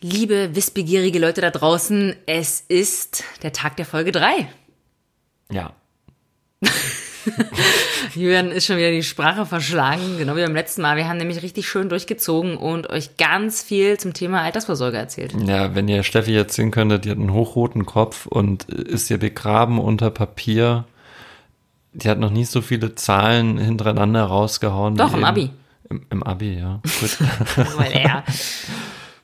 Liebe wissbegierige Leute da draußen, es ist der Tag der Folge 3. Ja. Julian ist schon wieder die Sprache verschlagen, genau wie beim letzten Mal. Wir haben nämlich richtig schön durchgezogen und euch ganz viel zum Thema Altersvorsorge erzählt. Ja, wenn ihr Steffi erzählen könntet, die hat einen hochroten Kopf und ist hier begraben unter Papier. Die hat noch nie so viele Zahlen hintereinander rausgehauen. Doch, im Abi. Im, Im Abi, ja. Gut. Weil er.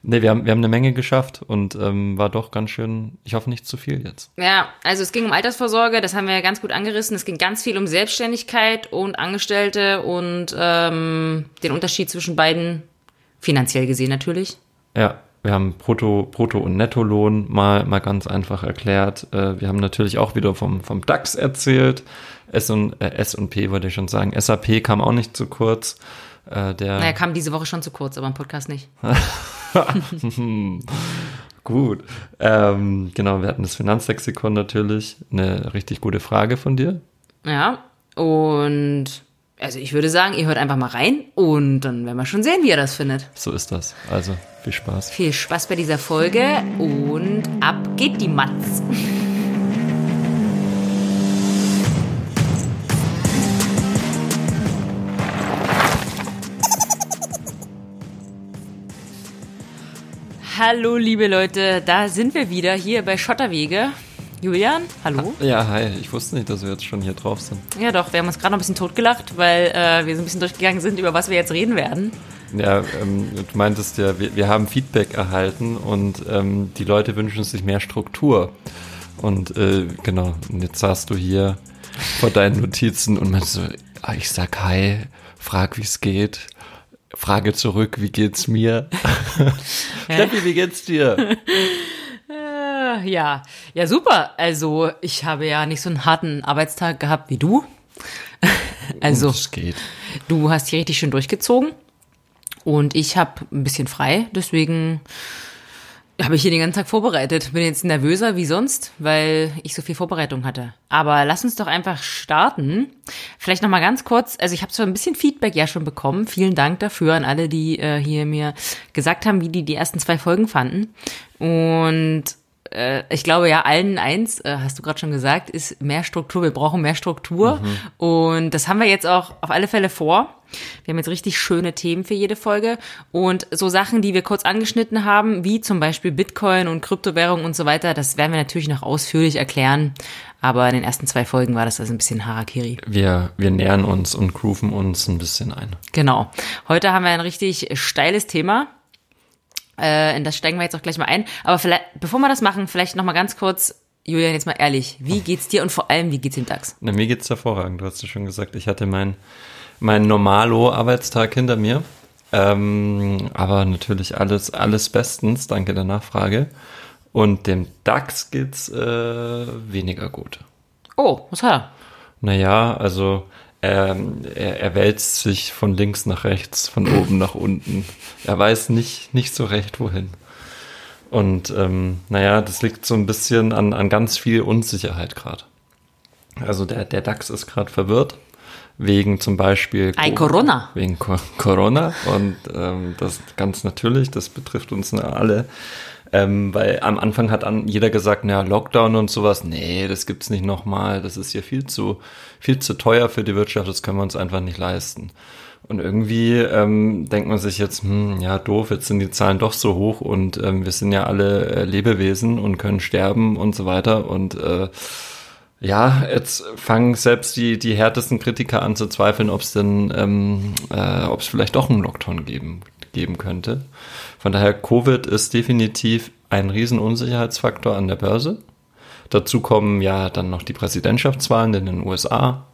Nee, wir haben, wir haben eine Menge geschafft und ähm, war doch ganz schön, ich hoffe nicht zu viel jetzt. Ja, also es ging um Altersvorsorge, das haben wir ja ganz gut angerissen. Es ging ganz viel um Selbstständigkeit und Angestellte und ähm, den Unterschied zwischen beiden, finanziell gesehen natürlich. Ja, wir haben Brutto, Brutto und Nettolohn mal, mal ganz einfach erklärt. Äh, wir haben natürlich auch wieder vom, vom DAX erzählt. S und, äh, S und P wollte ich schon sagen. SAP kam auch nicht zu kurz. Äh, der Naja, kam diese Woche schon zu kurz, aber im Podcast nicht. Gut. Ähm, genau, wir hatten das Finanzlexikon natürlich. Eine richtig gute Frage von dir. Ja, und also ich würde sagen, ihr hört einfach mal rein und dann werden wir schon sehen, wie ihr das findet. So ist das. Also viel Spaß. Viel Spaß bei dieser Folge und ab geht die Matz. Hallo, liebe Leute, da sind wir wieder hier bei Schotterwege. Julian, hallo. Ja, hi. Ich wusste nicht, dass wir jetzt schon hier drauf sind. Ja, doch, wir haben uns gerade noch ein bisschen totgelacht, weil äh, wir so ein bisschen durchgegangen sind, über was wir jetzt reden werden. Ja, ähm, du meintest ja, wir, wir haben Feedback erhalten und ähm, die Leute wünschen sich mehr Struktur. Und äh, genau, und jetzt saßt du hier vor deinen Notizen und meinst so, ah, ich sag hi, frag, wie es geht. Frage zurück, wie geht's mir? Steffi, wie geht's dir? Äh, ja, ja, super. Also, ich habe ja nicht so einen harten Arbeitstag gehabt wie du. Also, Es geht. du hast hier richtig schön durchgezogen und ich habe ein bisschen frei, deswegen habe ich hier den ganzen Tag vorbereitet. Bin jetzt nervöser wie sonst, weil ich so viel Vorbereitung hatte. Aber lass uns doch einfach starten. Vielleicht noch mal ganz kurz, also ich habe zwar ein bisschen Feedback ja schon bekommen. Vielen Dank dafür an alle, die äh, hier mir gesagt haben, wie die die ersten zwei Folgen fanden. Und äh, ich glaube ja, allen eins, äh, hast du gerade schon gesagt, ist mehr Struktur. Wir brauchen mehr Struktur. Und das haben wir jetzt auch auf alle Fälle vor. Wir haben jetzt richtig schöne Themen für jede Folge. Und so Sachen, die wir kurz angeschnitten haben, wie zum Beispiel Bitcoin und Kryptowährung und so weiter, das werden wir natürlich noch ausführlich erklären. Aber in den ersten zwei Folgen war das also ein bisschen Harakiri. Wir, wir nähern uns und grooven uns ein bisschen ein. Genau. Heute haben wir ein richtig steiles Thema. Äh, in das steigen wir jetzt auch gleich mal ein. Aber vielleicht, bevor wir das machen, vielleicht noch mal ganz kurz, Julian, jetzt mal ehrlich, wie geht's dir und vor allem, wie geht's dem DAX? Na, mir geht's hervorragend. Du hast ja schon gesagt, ich hatte mein, mein Normalo-Arbeitstag hinter mir. Ähm, aber natürlich alles, alles bestens. Danke der Nachfrage. Und dem DAX geht's äh, weniger gut. Oh, was hat er? Naja, also ähm, er, er wälzt sich von links nach rechts, von oben nach unten. Er weiß nicht, nicht so recht, wohin. Und ähm, naja, das liegt so ein bisschen an, an ganz viel Unsicherheit gerade. Also der, der DAX ist gerade verwirrt, wegen zum Beispiel Ein Corona. wegen Co Corona. Und ähm, das ganz natürlich, das betrifft uns alle. Ähm, weil am Anfang hat an jeder gesagt, na, Lockdown und sowas, nee, das gibt's nicht nochmal, das ist hier viel zu, viel zu teuer für die Wirtschaft, das können wir uns einfach nicht leisten. Und irgendwie ähm, denkt man sich jetzt, hm, ja, doof, jetzt sind die Zahlen doch so hoch und ähm, wir sind ja alle äh, Lebewesen und können sterben und so weiter. Und äh, ja, jetzt fangen selbst die, die härtesten Kritiker an zu zweifeln, ob es denn, ähm, äh, ob es vielleicht doch einen Lockdown geben, geben könnte. Von daher, Covid ist definitiv ein riesen Unsicherheitsfaktor an der Börse. Dazu kommen ja dann noch die Präsidentschaftswahlen in den USA,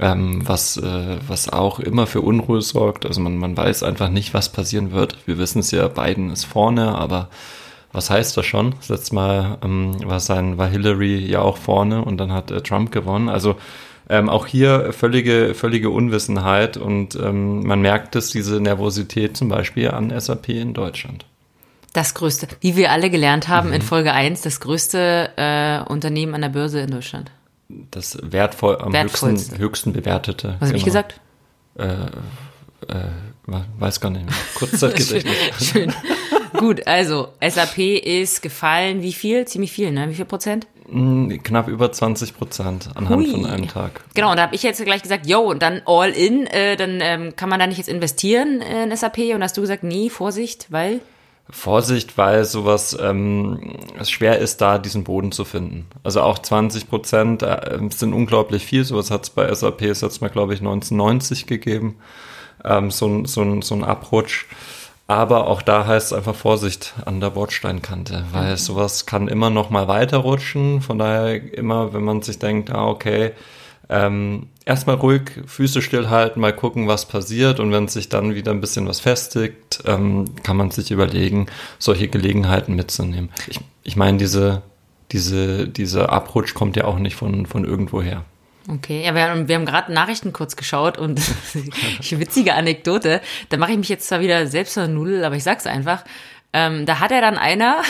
ähm, was, äh, was auch immer für Unruhe sorgt. Also man, man weiß einfach nicht, was passieren wird. Wir wissen es ja, Biden ist vorne, aber was heißt das schon? Das letzte Mal ähm, war, sein, war Hillary ja auch vorne und dann hat äh, Trump gewonnen. Also ähm, auch hier völlige, völlige Unwissenheit und ähm, man merkt es, diese Nervosität zum Beispiel an SAP in Deutschland. Das größte, wie wir alle gelernt haben in Folge 1, das größte äh, Unternehmen an der Börse in Deutschland. Das wertvoll, am höchsten, höchsten bewertete. Was habe ich genau. gesagt? Äh, äh, weiß gar nicht mehr. Kurzzeitgedächtnis. Schön. Gut, also SAP ist gefallen, wie viel? Ziemlich viel, ne? Wie viel Prozent? Mm, Knapp über 20 Prozent anhand Hui. von einem Tag. Genau, und da habe ich jetzt gleich gesagt, yo, und dann all in, äh, dann ähm, kann man da nicht jetzt investieren äh, in SAP und hast du gesagt, nee, Vorsicht, weil Vorsicht, weil sowas ähm, es schwer ist, da diesen Boden zu finden. Also auch 20 Prozent äh, sind unglaublich viel. Sowas hat es bei SAP es jetzt mal, glaube ich, 1990 gegeben. Ähm, so, so, so ein Abrutsch. Aber auch da heißt es einfach Vorsicht an der Bordsteinkante, weil sowas kann immer noch mal weiterrutschen. Von daher immer, wenn man sich denkt, ah, okay, ähm, erstmal ruhig, Füße stillhalten, mal gucken, was passiert. Und wenn sich dann wieder ein bisschen was festigt, ähm, kann man sich überlegen, solche Gelegenheiten mitzunehmen. Ich, ich meine, diese, diese, dieser Abrutsch kommt ja auch nicht von, von irgendwoher. Okay, ja, wir haben, wir haben gerade Nachrichten kurz geschaut und witzige Anekdote. Da mache ich mich jetzt zwar wieder selbst zur Nudel, aber ich sag's einfach. Ähm, da hat er dann einer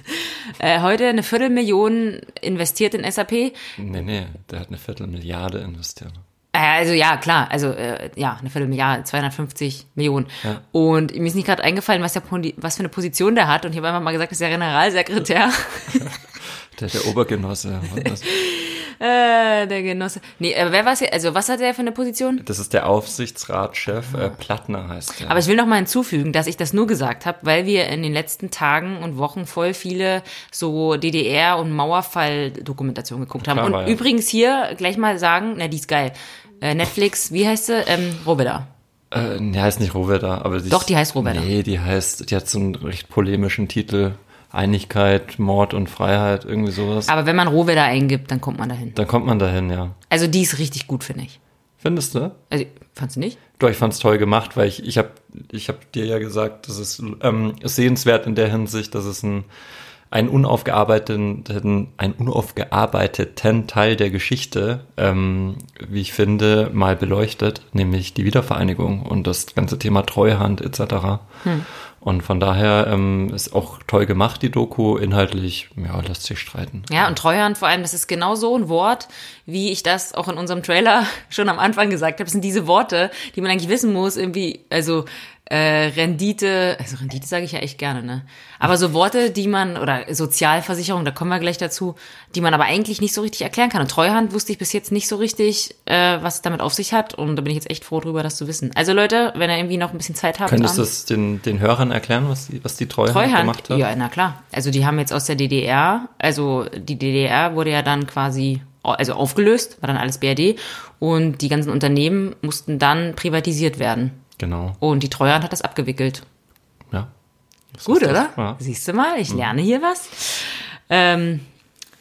äh, heute eine Viertelmillion investiert in SAP. Äh, Nee, nee, der hat eine Viertelmilliarde investiert. also ja, klar, also äh, ja, eine Viertelmilliarde, 250 Millionen. Ja. Und mir ist nicht gerade eingefallen, was, der, was für eine Position der hat. Und ich habe einfach mal gesagt, das ist der Generalsekretär. Der, der Obergenosse. äh, der Genosse. Nee, äh, wer hier? Also was hat der für eine Position? Das ist der Aufsichtsratschef, äh, Plattner heißt der. Aber ich will noch mal hinzufügen, dass ich das nur gesagt habe, weil wir in den letzten Tagen und Wochen voll viele so DDR- und Mauerfall-Dokumentationen geguckt haben. Klar, und war ja. übrigens hier gleich mal sagen, na, die ist geil. Äh, Netflix, wie heißt sie? Ähm, Rohwedder. Äh, die heißt nicht Rohwedder, aber die Doch, die heißt Rohwedder. Nee, die heißt, die hat so einen recht polemischen Titel. Einigkeit, Mord und Freiheit, irgendwie sowas. Aber wenn man Rohwedder eingibt, dann kommt man dahin. Da kommt man dahin, ja. Also die ist richtig gut, finde ich. Findest du? Also, fandst du nicht? Doch, ich fand's toll gemacht, weil ich, ich habe ich hab dir ja gesagt, das ist ähm, sehenswert in der Hinsicht, dass es ein, einen unaufgearbeiteten, einen unaufgearbeiteten Teil der Geschichte, ähm, wie ich finde, mal beleuchtet, nämlich die Wiedervereinigung und das ganze Thema Treuhand etc. Und von daher ähm, ist auch toll gemacht, die Doku. Inhaltlich, ja, lässt sich streiten. Ja, und Treuhand vor allem, das ist genau so ein Wort, wie ich das auch in unserem Trailer schon am Anfang gesagt habe. Das sind diese Worte, die man eigentlich wissen muss, irgendwie, also äh, Rendite, also Rendite sage ich ja echt gerne, ne? Aber so Worte, die man, oder Sozialversicherung, da kommen wir gleich dazu, die man aber eigentlich nicht so richtig erklären kann. Und Treuhand wusste ich bis jetzt nicht so richtig, äh, was es damit auf sich hat. Und da bin ich jetzt echt froh drüber, das zu wissen. Also Leute, wenn ihr irgendwie noch ein bisschen Zeit habt. Könntest du das den, den Hörern erklären, was die, was die Treuhand, Treuhand, gemacht hat? ja, na klar. Also die haben jetzt aus der DDR, also die DDR wurde ja dann quasi, also aufgelöst, war dann alles BRD und die ganzen Unternehmen mussten dann privatisiert werden. Genau, Und die Treuhand hat das abgewickelt. ja. Das Gut, oder? Ja. Siehst du mal, ich lerne hier was. Ähm,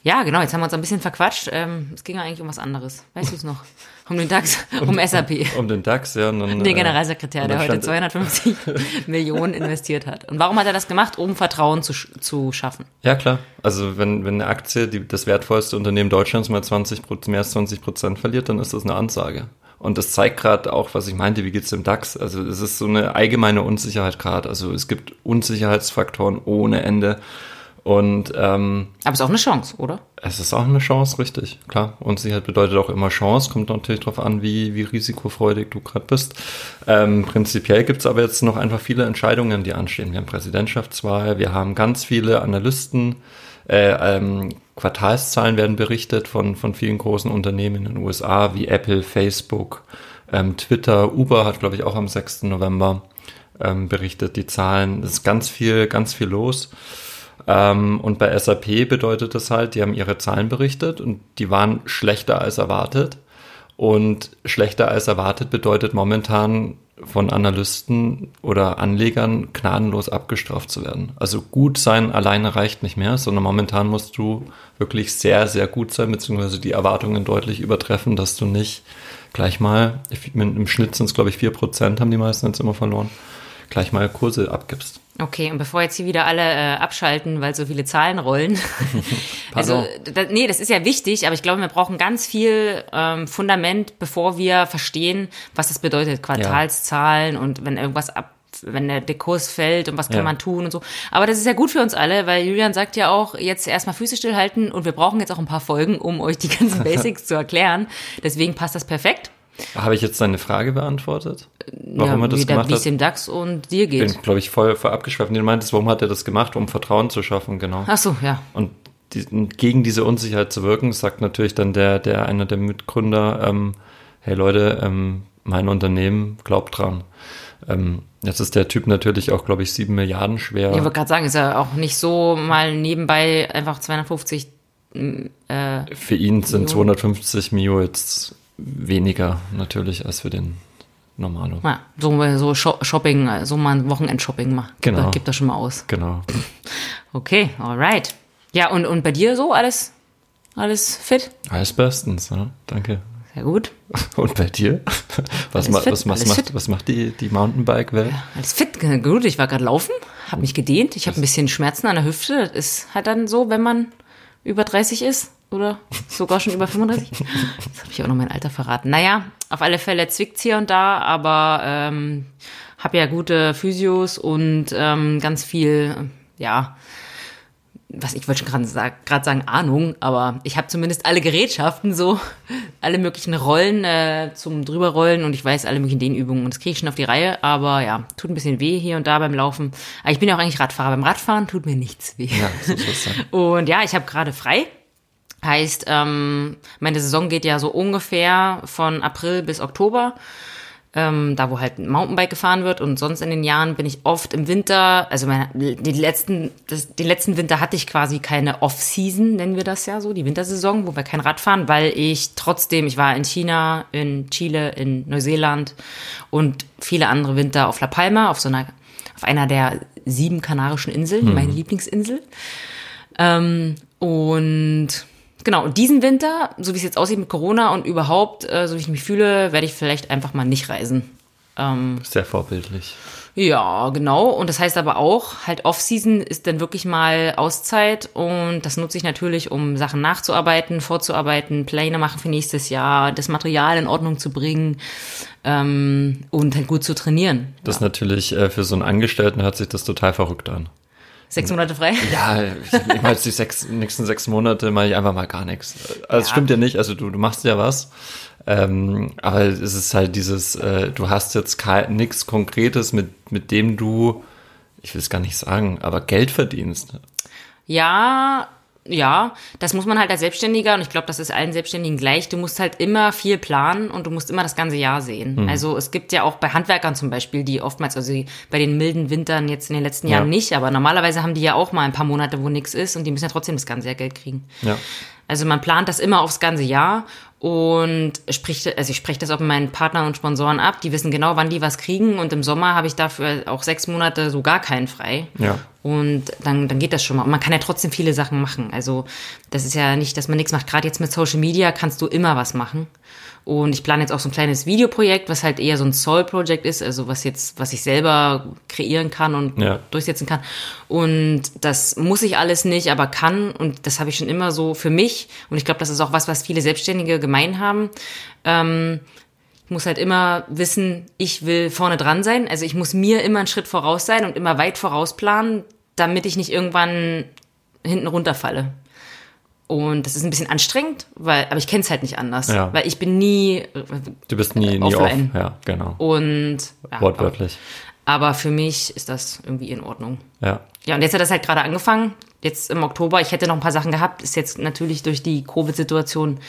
ja, genau, jetzt haben wir uns ein bisschen verquatscht. Ähm, es ging ja eigentlich um was anderes. Weißt du es noch? Um den DAX, um SAP. Um den DAX, ja. Und dann, Der äh, Generalsekretär, und der dann heute stand- 250 Millionen investiert hat. Und warum hat er das gemacht? Um Vertrauen zu, zu schaffen. Ja, klar. Also wenn, wenn eine Aktie, die, das wertvollste Unternehmen Deutschlands mal 20 Prozent, mehr als 20 Prozent verliert, dann ist das eine Ansage. Und das zeigt gerade auch, was ich meinte, wie geht's dem DAX? Also es ist so eine allgemeine Unsicherheit gerade. Also es gibt Unsicherheitsfaktoren ohne Ende. Und ähm, Aber es ist auch eine Chance, oder? es ist auch eine Chance, richtig, klar. Unsicherheit bedeutet auch immer Chance, kommt natürlich darauf an, wie, wie risikofreudig du gerade bist. Ähm, prinzipiell gibt's aber jetzt noch einfach viele Entscheidungen, die anstehen. Wir haben Präsidentschaftswahl, wir haben ganz viele Analysten, äh, ähm, Quartalszahlen werden berichtet von, von vielen großen Unternehmen in den USA, wie Apple, Facebook, ähm, Twitter, Uber hat, glaube ich, auch am 6. November ähm, berichtet die Zahlen. Es ist ganz viel, ganz viel los. Ähm, und bei SAP bedeutet das halt, die haben ihre Zahlen berichtet und die waren schlechter als erwartet. Und schlechter als erwartet bedeutet momentan von Analysten oder Anlegern gnadenlos abgestraft zu werden. Also gut sein alleine reicht nicht mehr, sondern momentan musst du wirklich sehr, sehr gut sein, beziehungsweise die Erwartungen deutlich übertreffen, dass du nicht gleich mal, im Schnitt sind es glaube ich 4%, haben die meisten jetzt immer verloren, gleich mal Kurse abgibst. Okay, und bevor jetzt hier wieder alle äh, abschalten, weil so viele Zahlen rollen. also, da, nee, das ist ja wichtig, aber ich glaube, wir brauchen ganz viel ähm, Fundament, bevor wir verstehen, was das bedeutet, Quartalszahlen und wenn irgendwas ab wenn der, der Kurs fällt und was kann Ja. man tun und so. Aber das ist ja gut für uns alle, weil Julian sagt ja auch, jetzt erstmal Füße stillhalten und wir brauchen jetzt auch ein paar Folgen, um euch die ganzen Basics zu erklären. Deswegen passt das perfekt. Habe ich jetzt deine Frage beantwortet? Warum ja, er das wie der- gemacht wie es dem DAX und dir bin, geht. glaube ich, voll, voll abgeschweift. Du meintest, warum hat er das gemacht? Um Vertrauen zu schaffen, genau. Ach so, ja. Und die, gegen diese Unsicherheit zu wirken, sagt natürlich dann der, der einer der Mitgründer, ähm, hey Leute, ähm, mein Unternehmen, glaubt dran. Ähm, jetzt ist der Typ natürlich auch, glaube ich, sieben Milliarden schwer. Ich wollte gerade sagen, ist ja auch nicht so mal nebenbei einfach 250 Für ihn sind Mio. 250 Mio jetzt weniger natürlich als für den Normalo. Ja, so, so Sho- Shopping, so mal ein Wochenend-Shopping mal. Genau. Gibt, gibt das schon mal aus. Genau. Okay, alright. Ja, und, und bei dir so alles, alles fit? Alles bestens, ja? danke. Sehr gut. Und bei dir? Was, ma fit, was, was, macht, fit. was macht die, die Mountainbike-Welt? Alles fit, gut. Ich war gerade laufen, habe mich gedehnt. Ich habe ein bisschen Schmerzen an der Hüfte. Das ist halt dann so, wenn man über 30 ist oder sogar schon über 35. Jetzt habe ich auch noch mein Alter verraten. Naja, auf alle Fälle zwickt's hier und da, aber ähm, habe ja gute Physios und ähm, ganz viel, ja, was ich wollte schon gerade sag, sagen, Ahnung, aber ich habe zumindest alle Gerätschaften, so alle möglichen Rollen äh, zum drüberrollen und ich weiß alle möglichen Dehnübungen und das kriege ich schon auf die Reihe, aber ja, tut ein bisschen weh hier und da beim Laufen. Aber ich bin ja auch eigentlich Radfahrer. Beim Radfahren tut mir nichts weh. Ja, so. Und ja, ich habe gerade frei. Heißt, ähm, meine Saison geht ja so ungefähr von April bis Oktober. Ähm, da wo halt ein Mountainbike gefahren wird und sonst in den Jahren bin ich oft im Winter, also meine, die letzten, das, den letzten Winter hatte ich quasi keine Off-Season, nennen wir das ja so, die Wintersaison, wo wir kein Rad fahren, weil ich trotzdem, ich war in China, in Chile, in Neuseeland und viele andere Winter auf La Palma, auf so einer, auf einer der sieben kanarischen Inseln, meine Lieblingsinsel. Ähm, und genau, und diesen Winter, so wie es jetzt aussieht mit Corona und überhaupt, äh, so wie ich mich fühle, werde ich vielleicht einfach mal nicht reisen. Sehr vorbildlich. Ja, genau. Und das heißt aber auch, halt Off-Season ist dann wirklich mal Auszeit und das nutze ich natürlich, um Sachen nachzuarbeiten, vorzuarbeiten, Pläne machen für nächstes Jahr, das Material in Ordnung zu bringen ähm, und halt gut zu trainieren. Das ist natürlich äh, für so einen Angestellten hört sich das total verrückt an. Sechs Monate frei? Ja, ich jetzt die sechs, nächsten sechs Monate mache ich einfach mal gar nichts. Also es stimmt ja nicht, also du, du machst ja was. Ähm, aber es ist halt dieses, äh, du hast jetzt nichts Konkretes, mit, mit dem du, ich will es gar nicht sagen, aber Geld verdienst. Ja, ja, das muss man halt als Selbstständiger und ich glaube, das ist allen Selbstständigen gleich. Du musst halt immer viel planen und du musst immer das ganze Jahr sehen. Also es gibt ja auch bei Handwerkern zum Beispiel, die oftmals, also bei den milden Wintern jetzt in den letzten Jahren Ja. nicht, aber normalerweise haben die ja auch mal ein paar Monate, wo nichts ist und die müssen ja trotzdem das ganze Jahr Geld kriegen. Ja. Also man plant das immer aufs ganze Jahr und spricht, also ich spreche das auch mit meinen Partnern und Sponsoren ab. Die wissen genau, wann die was kriegen und im Sommer habe ich dafür auch sechs Monate so gar keinen frei. Ja. Und dann, dann geht das schon mal. Und man kann ja trotzdem viele Sachen machen. Also das ist ja nicht, dass man nichts macht. Gerade jetzt mit Social Media kannst du immer was machen. Und ich plane jetzt auch so ein kleines Videoprojekt, was halt eher so ein Soul-Project ist, also was jetzt, was ich selber kreieren kann und Ja. durchsetzen kann. Und das muss ich alles nicht, aber kann. Und das habe ich schon immer so für mich. Und ich glaube, das ist auch was, was viele Selbstständige gemein haben. Ähm, ich muss halt immer wissen, ich will vorne dran sein. Also ich muss mir immer einen Schritt voraus sein und immer weit voraus planen, damit ich nicht irgendwann hinten runterfalle. Und das ist ein bisschen anstrengend, weil, aber ich kenne es halt nicht anders. Ja. Weil ich bin nie Du bist nie, nie off. Offline. Ja, genau. und ja, Wortwörtlich. Aber für mich ist das irgendwie in Ordnung. Ja. Ja, und jetzt hat das halt gerade angefangen. Jetzt im Oktober. Ich hätte noch ein paar Sachen gehabt. Ist jetzt natürlich durch die Covid-Situation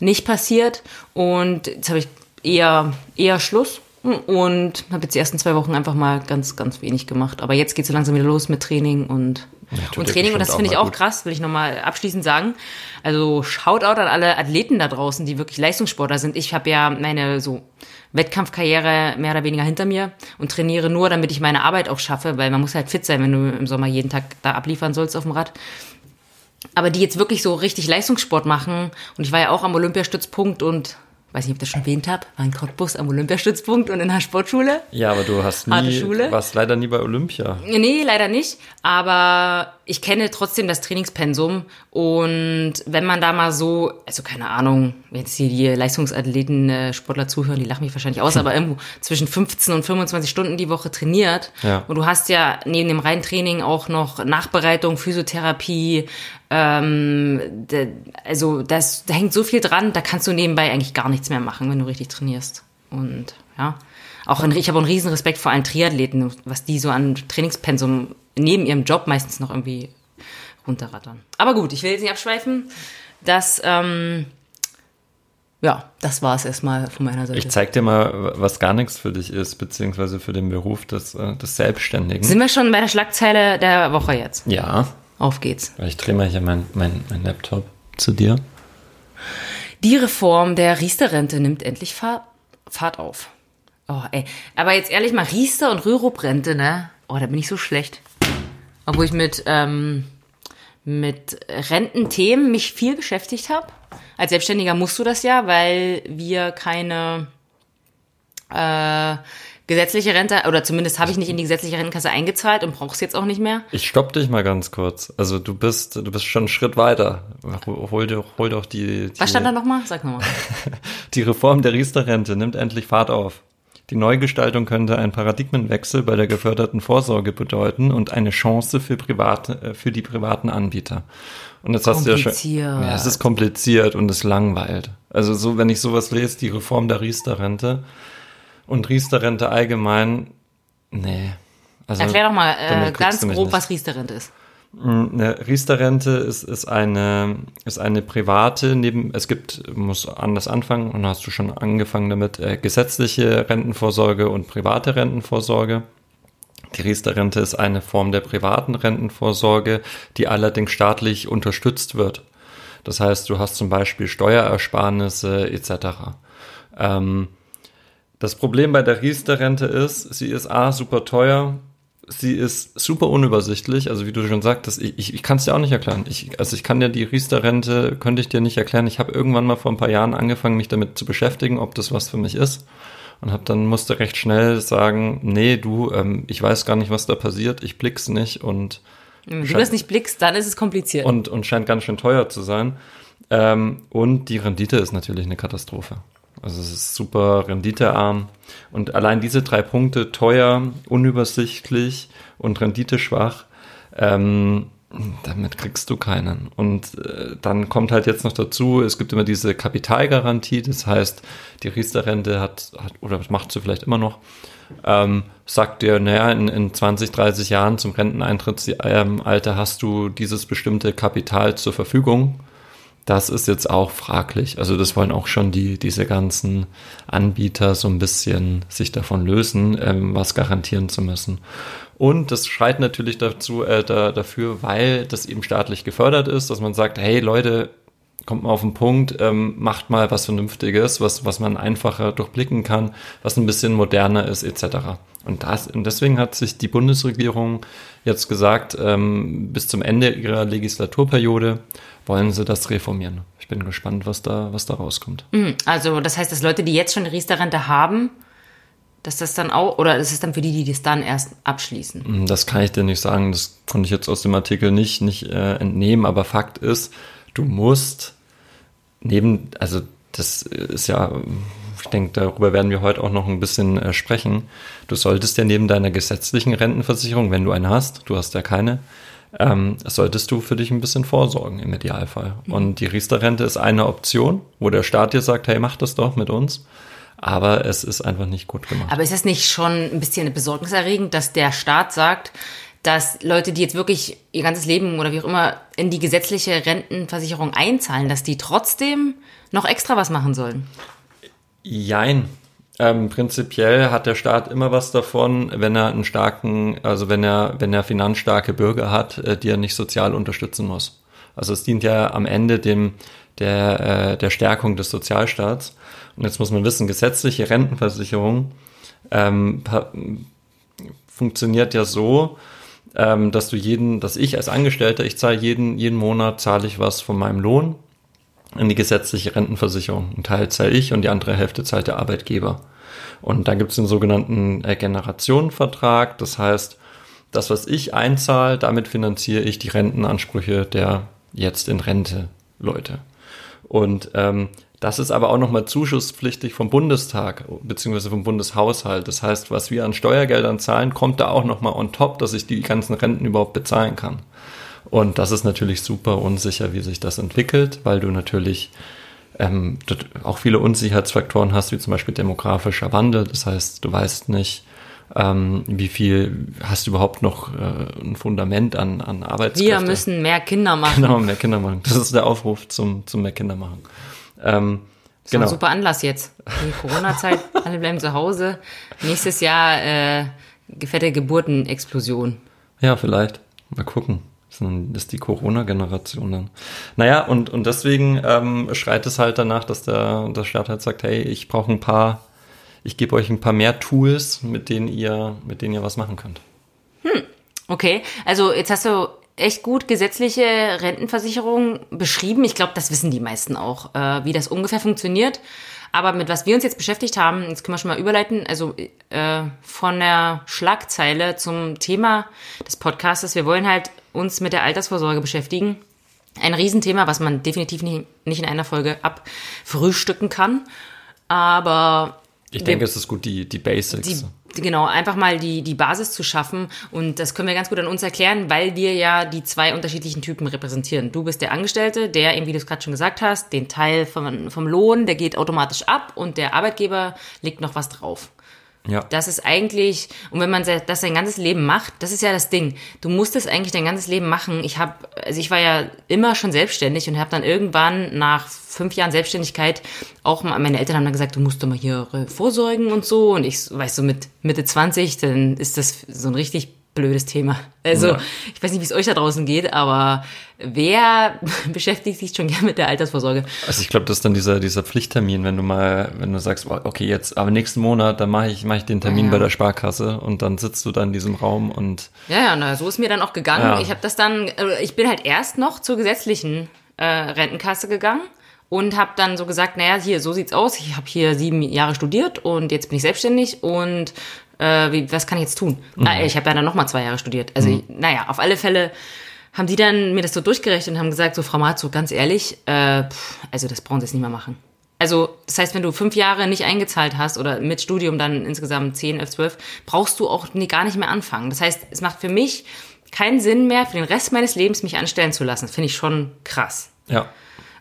nicht passiert. Und jetzt habe ich eher, eher Schluss. Und habe jetzt die ersten zwei Wochen einfach mal ganz, ganz wenig gemacht. Aber jetzt geht so langsam wieder los mit Training und, tut und Training. Und das finde ich auch gut. krass, will ich nochmal abschließend sagen. Also Shoutout an alle Athleten da draußen, die wirklich Leistungssportler sind. Ich habe ja meine so Wettkampfkarriere mehr oder weniger hinter mir und trainiere nur, damit ich meine Arbeit auch schaffe, weil man muss halt fit sein, wenn du im Sommer jeden Tag da abliefern sollst auf dem Rad. Aber die jetzt wirklich so richtig Leistungssport machen und ich war ja auch am Olympiastützpunkt und weiß nicht, ob ich das schon erwähnt habe, war in Cottbus am Olympiastützpunkt und in der Sportschule. Ja, aber du hast nie, warst leider nie bei Olympia. Nee, leider nicht. Aber ich kenne trotzdem das Trainingspensum. Und wenn man da mal so, also keine Ahnung, wenn jetzt hier die Leistungsathleten, äh, Sportler zuhören, die lachen mich wahrscheinlich aus, aber irgendwo zwischen 15 und 25 Stunden die Woche trainiert. Ja. Und du hast ja neben dem reinen Training auch noch Nachbereitung, Physiotherapie, Ähm, also das, da hängt so viel dran, da kannst du nebenbei eigentlich gar nichts mehr machen, wenn du richtig trainierst. Und ja, auch ein, ich habe einen riesen Respekt vor allen Triathleten, was die so an Trainingspensum neben ihrem Job meistens noch irgendwie runterrattern. Aber gut, ich will jetzt nicht abschweifen. Das, ähm, ja, das war es erstmal von meiner Seite. Ich zeig dir mal, was gar nichts für dich ist, beziehungsweise für den Beruf des, äh, des Selbstständigen. Sind wir schon bei der Schlagzeile der Woche jetzt? Ja. Auf geht's. Ich drehe mal hier mein, mein, mein Laptop zu dir. Die Reform der Riester-Rente nimmt endlich Fahr Fahrt auf. Oh, ey. Aber jetzt ehrlich mal, Riester und Rürup-Rente, ne? Oh, da bin ich so schlecht. Obwohl ich mit, ähm, mit Rententhemen mich viel beschäftigt habe. Als Selbstständiger musst du das ja, weil wir keine äh, gesetzliche Rente, oder zumindest habe ich nicht in die gesetzliche Rentenkasse eingezahlt und brauch's jetzt auch nicht mehr. Ich stopp dich mal ganz kurz. Also du bist, du bist schon einen Schritt weiter. Hol, dir, hol doch die, die Was stand da nochmal? Sag nochmal. die Reform der Riester-Rente nimmt endlich Fahrt auf. Die Neugestaltung könnte einen Paradigmenwechsel bei der geförderten Vorsorge bedeuten und eine Chance für private, äh, für die privaten Anbieter. Und jetzt hast du ja schon, ja, es ist kompliziert und es langweilt. Also so, wenn ich sowas lese, die Reform der Riester-Rente und Riester-Rente allgemein, nee. Also, Erklär doch mal äh, ganz grob, was Riester-Rente ist. Eine Riester-Rente ist, ist, eine, ist eine private, neben, es gibt, muss anders anfangen, und hast du schon angefangen damit, äh, gesetzliche Rentenvorsorge und private Rentenvorsorge. Die Riester-Rente ist eine Form der privaten Rentenvorsorge, die allerdings staatlich unterstützt wird. Das heißt, du hast zum Beispiel Steuerersparnisse etc. Ähm, das Problem bei der Riester-Rente ist, sie ist A, super teuer, sie ist super unübersichtlich. Also wie du schon sagtest, ich, ich, ich kann es dir auch nicht erklären. Ich, also ich kann dir die Riester-Rente, könnte ich dir nicht erklären. Ich habe irgendwann mal vor ein paar Jahren angefangen, mich damit zu beschäftigen, ob das was für mich ist. Und habe dann musste recht schnell sagen, nee, du, ähm, ich weiß gar nicht, was da passiert, ich blick's nicht und wenn du das nicht blickst, dann ist es kompliziert. Und, und scheint ganz schön teuer zu sein. Ähm, und die Rendite ist natürlich eine Katastrophe. Also es ist super renditearm. Und allein diese drei Punkte, teuer, unübersichtlich und renditeschwach, ähm, damit kriegst du keinen. Und äh, dann kommt halt jetzt noch dazu, es gibt immer diese Kapitalgarantie, das heißt, die Riester-Rente hat, hat, oder macht sie vielleicht immer noch, ähm, sagt dir, naja, in, in 20, 30 Jahren zum Renteneintrittsalter hast du dieses bestimmte Kapital zur Verfügung das ist jetzt auch fraglich. Also das wollen auch schon die, diese ganzen Anbieter so ein bisschen sich davon lösen, ähm, was garantieren zu müssen. Und das schreit natürlich dazu, äh, da, dafür, weil das eben staatlich gefördert ist, dass man sagt, hey Leute, kommt mal auf den Punkt, ähm, macht mal was Vernünftiges, was, was man einfacher durchblicken kann, was ein bisschen moderner ist, etc. Und, das, und deswegen hat sich die Bundesregierung jetzt gesagt, ähm, bis zum Ende ihrer Legislaturperiode wollen sie das reformieren. Ich bin gespannt, was da, was da rauskommt. Mhm. Also das heißt, dass Leute, die jetzt schon eine Riester-Rente haben, dass das dann auch, oder ist es dann für die, die das dann erst abschließen? Mhm, das kann ich dir nicht sagen, das konnte ich jetzt aus dem Artikel nicht, nicht äh, entnehmen, aber Fakt ist, du musst neben, also das ist ja, ich denke, darüber werden wir heute auch noch ein bisschen äh, sprechen. Du solltest ja neben deiner gesetzlichen Rentenversicherung, wenn du eine hast, du hast ja keine, ähm, solltest du für dich ein bisschen vorsorgen im Idealfall. Mhm. Und die Riester-Rente ist eine Option, wo der Staat dir sagt, hey, mach das doch mit uns. Aber es ist einfach nicht gut gemacht. Aber ist es nicht schon ein bisschen besorgniserregend, dass der Staat sagt, dass Leute, die jetzt wirklich ihr ganzes Leben oder wie auch immer in die gesetzliche Rentenversicherung einzahlen, dass die trotzdem noch extra was machen sollen? Jein. Ähm, prinzipiell hat der Staat immer was davon, wenn er einen starken, also wenn er, wenn er finanzstarke Bürger hat, äh, die er nicht sozial unterstützen muss. Also es dient ja am Ende dem, der, äh, der Stärkung des Sozialstaats. Und jetzt muss man wissen, gesetzliche Rentenversicherung ähm, funktioniert ja so, ähm, dass du jeden, dass ich als Angestellter, ich zahle jeden, jeden Monat zahle ich was von meinem Lohn in die gesetzliche Rentenversicherung. Ein Teil zahle ich und die andere Hälfte zahlt der Arbeitgeber. Und da gibt es den sogenannten äh, Generationenvertrag. Das heißt, das, was ich einzahle, damit finanziere ich die Rentenansprüche der jetzt in Rente Leute. Und ähm, das ist aber auch nochmal zuschusspflichtig vom Bundestag beziehungsweise vom Bundeshaushalt. Das heißt, was wir an Steuergeldern zahlen, kommt da auch nochmal on top, dass ich die ganzen Renten überhaupt bezahlen kann. Und das ist natürlich super unsicher, wie sich das entwickelt, weil du natürlich ähm, auch viele Unsicherheitsfaktoren hast, wie zum Beispiel demografischer Wandel. Das heißt, du weißt nicht, ähm, wie viel hast du überhaupt noch äh, ein Fundament an, an Arbeitskräfte. Wir müssen mehr Kinder machen. Genau, mehr Kinder machen. Das ist der Aufruf zum, zum mehr Kinder machen. Ähm, das genau. ist ein super Anlass jetzt. Die Corona-Zeit, alle bleiben zu Hause. Nächstes Jahr äh, fette Geburtenexplosion. Ja, vielleicht. Mal gucken. Das ist die Corona-Generation dann. Naja, und, und deswegen ähm, schreit es halt danach, dass der, der Staat halt sagt, hey, ich brauche ein paar, ich gebe euch ein paar mehr Tools, mit denen ihr, mit denen ihr was machen könnt. Hm, okay. Also jetzt hast du echt gut gesetzliche Rentenversicherung beschrieben. Ich glaube, das wissen die meisten auch, äh, wie das ungefähr funktioniert. Aber mit was wir uns jetzt beschäftigt haben, jetzt können wir schon mal überleiten, also äh, von der Schlagzeile zum Thema des Podcasts. Wir wollen halt uns mit der Altersvorsorge beschäftigen. Ein Riesenthema, was man definitiv nicht, nicht in einer Folge abfrühstücken kann. Aber ich denke, es ist gut, die, die Basics. Die genau, einfach mal die, die Basis zu schaffen. Und das können wir ganz gut an uns erklären, weil wir ja die zwei unterschiedlichen Typen repräsentieren. Du bist der Angestellte, der, eben wie du es gerade schon gesagt hast, den Teil vom, vom Lohn, der geht automatisch ab und der Arbeitgeber legt noch was drauf. Ja. Das ist eigentlich, und wenn man das sein ganzes Leben macht, das ist ja das Ding. Du musst es eigentlich dein ganzes Leben machen. Ich habe, also ich war ja immer schon selbstständig und habe dann irgendwann nach fünf Jahren Selbstständigkeit auch mal, meine Eltern haben dann gesagt, du musst doch mal hier vorsorgen und so. Und ich, weißt du, mit Mitte 20, dann ist das so ein richtig blödes Thema. Also, ja. ich weiß nicht, wie es euch da draußen geht, aber wer beschäftigt sich schon gern mit der Altersvorsorge? Also ich glaube, das ist dann dieser, dieser Pflichttermin, wenn du mal, wenn du sagst, okay, jetzt, aber nächsten Monat, dann mache ich, mach ich den Termin ja. bei der Sparkasse und dann sitzt du da in diesem Raum und. Ja, ja, na, so ist mir dann auch gegangen. Ja. Ich habe das dann, äh, ich bin halt erst noch zur gesetzlichen äh, Rentenkasse gegangen und habe dann so gesagt, naja, hier, so sieht's aus. Ich habe hier sieben Jahre studiert und jetzt bin ich selbstständig und äh, wie, was kann ich jetzt tun? Mhm. Ah, ich habe ja dann nochmal zwei Jahre studiert. Also, mhm. ich, naja, auf alle Fälle haben die dann mir das so durchgerechnet und haben gesagt, so Frau Marzo, ganz ehrlich, äh, pff, also das brauchen Sie jetzt nicht mehr machen. Also, das heißt, wenn du fünf Jahre nicht eingezahlt hast oder mit Studium dann insgesamt zehn, elf, zwölf, brauchst du auch nie, gar nicht mehr anfangen. Das heißt, es macht für mich keinen Sinn mehr, für den Rest meines Lebens mich anstellen zu lassen. Das finde ich schon krass. Ja.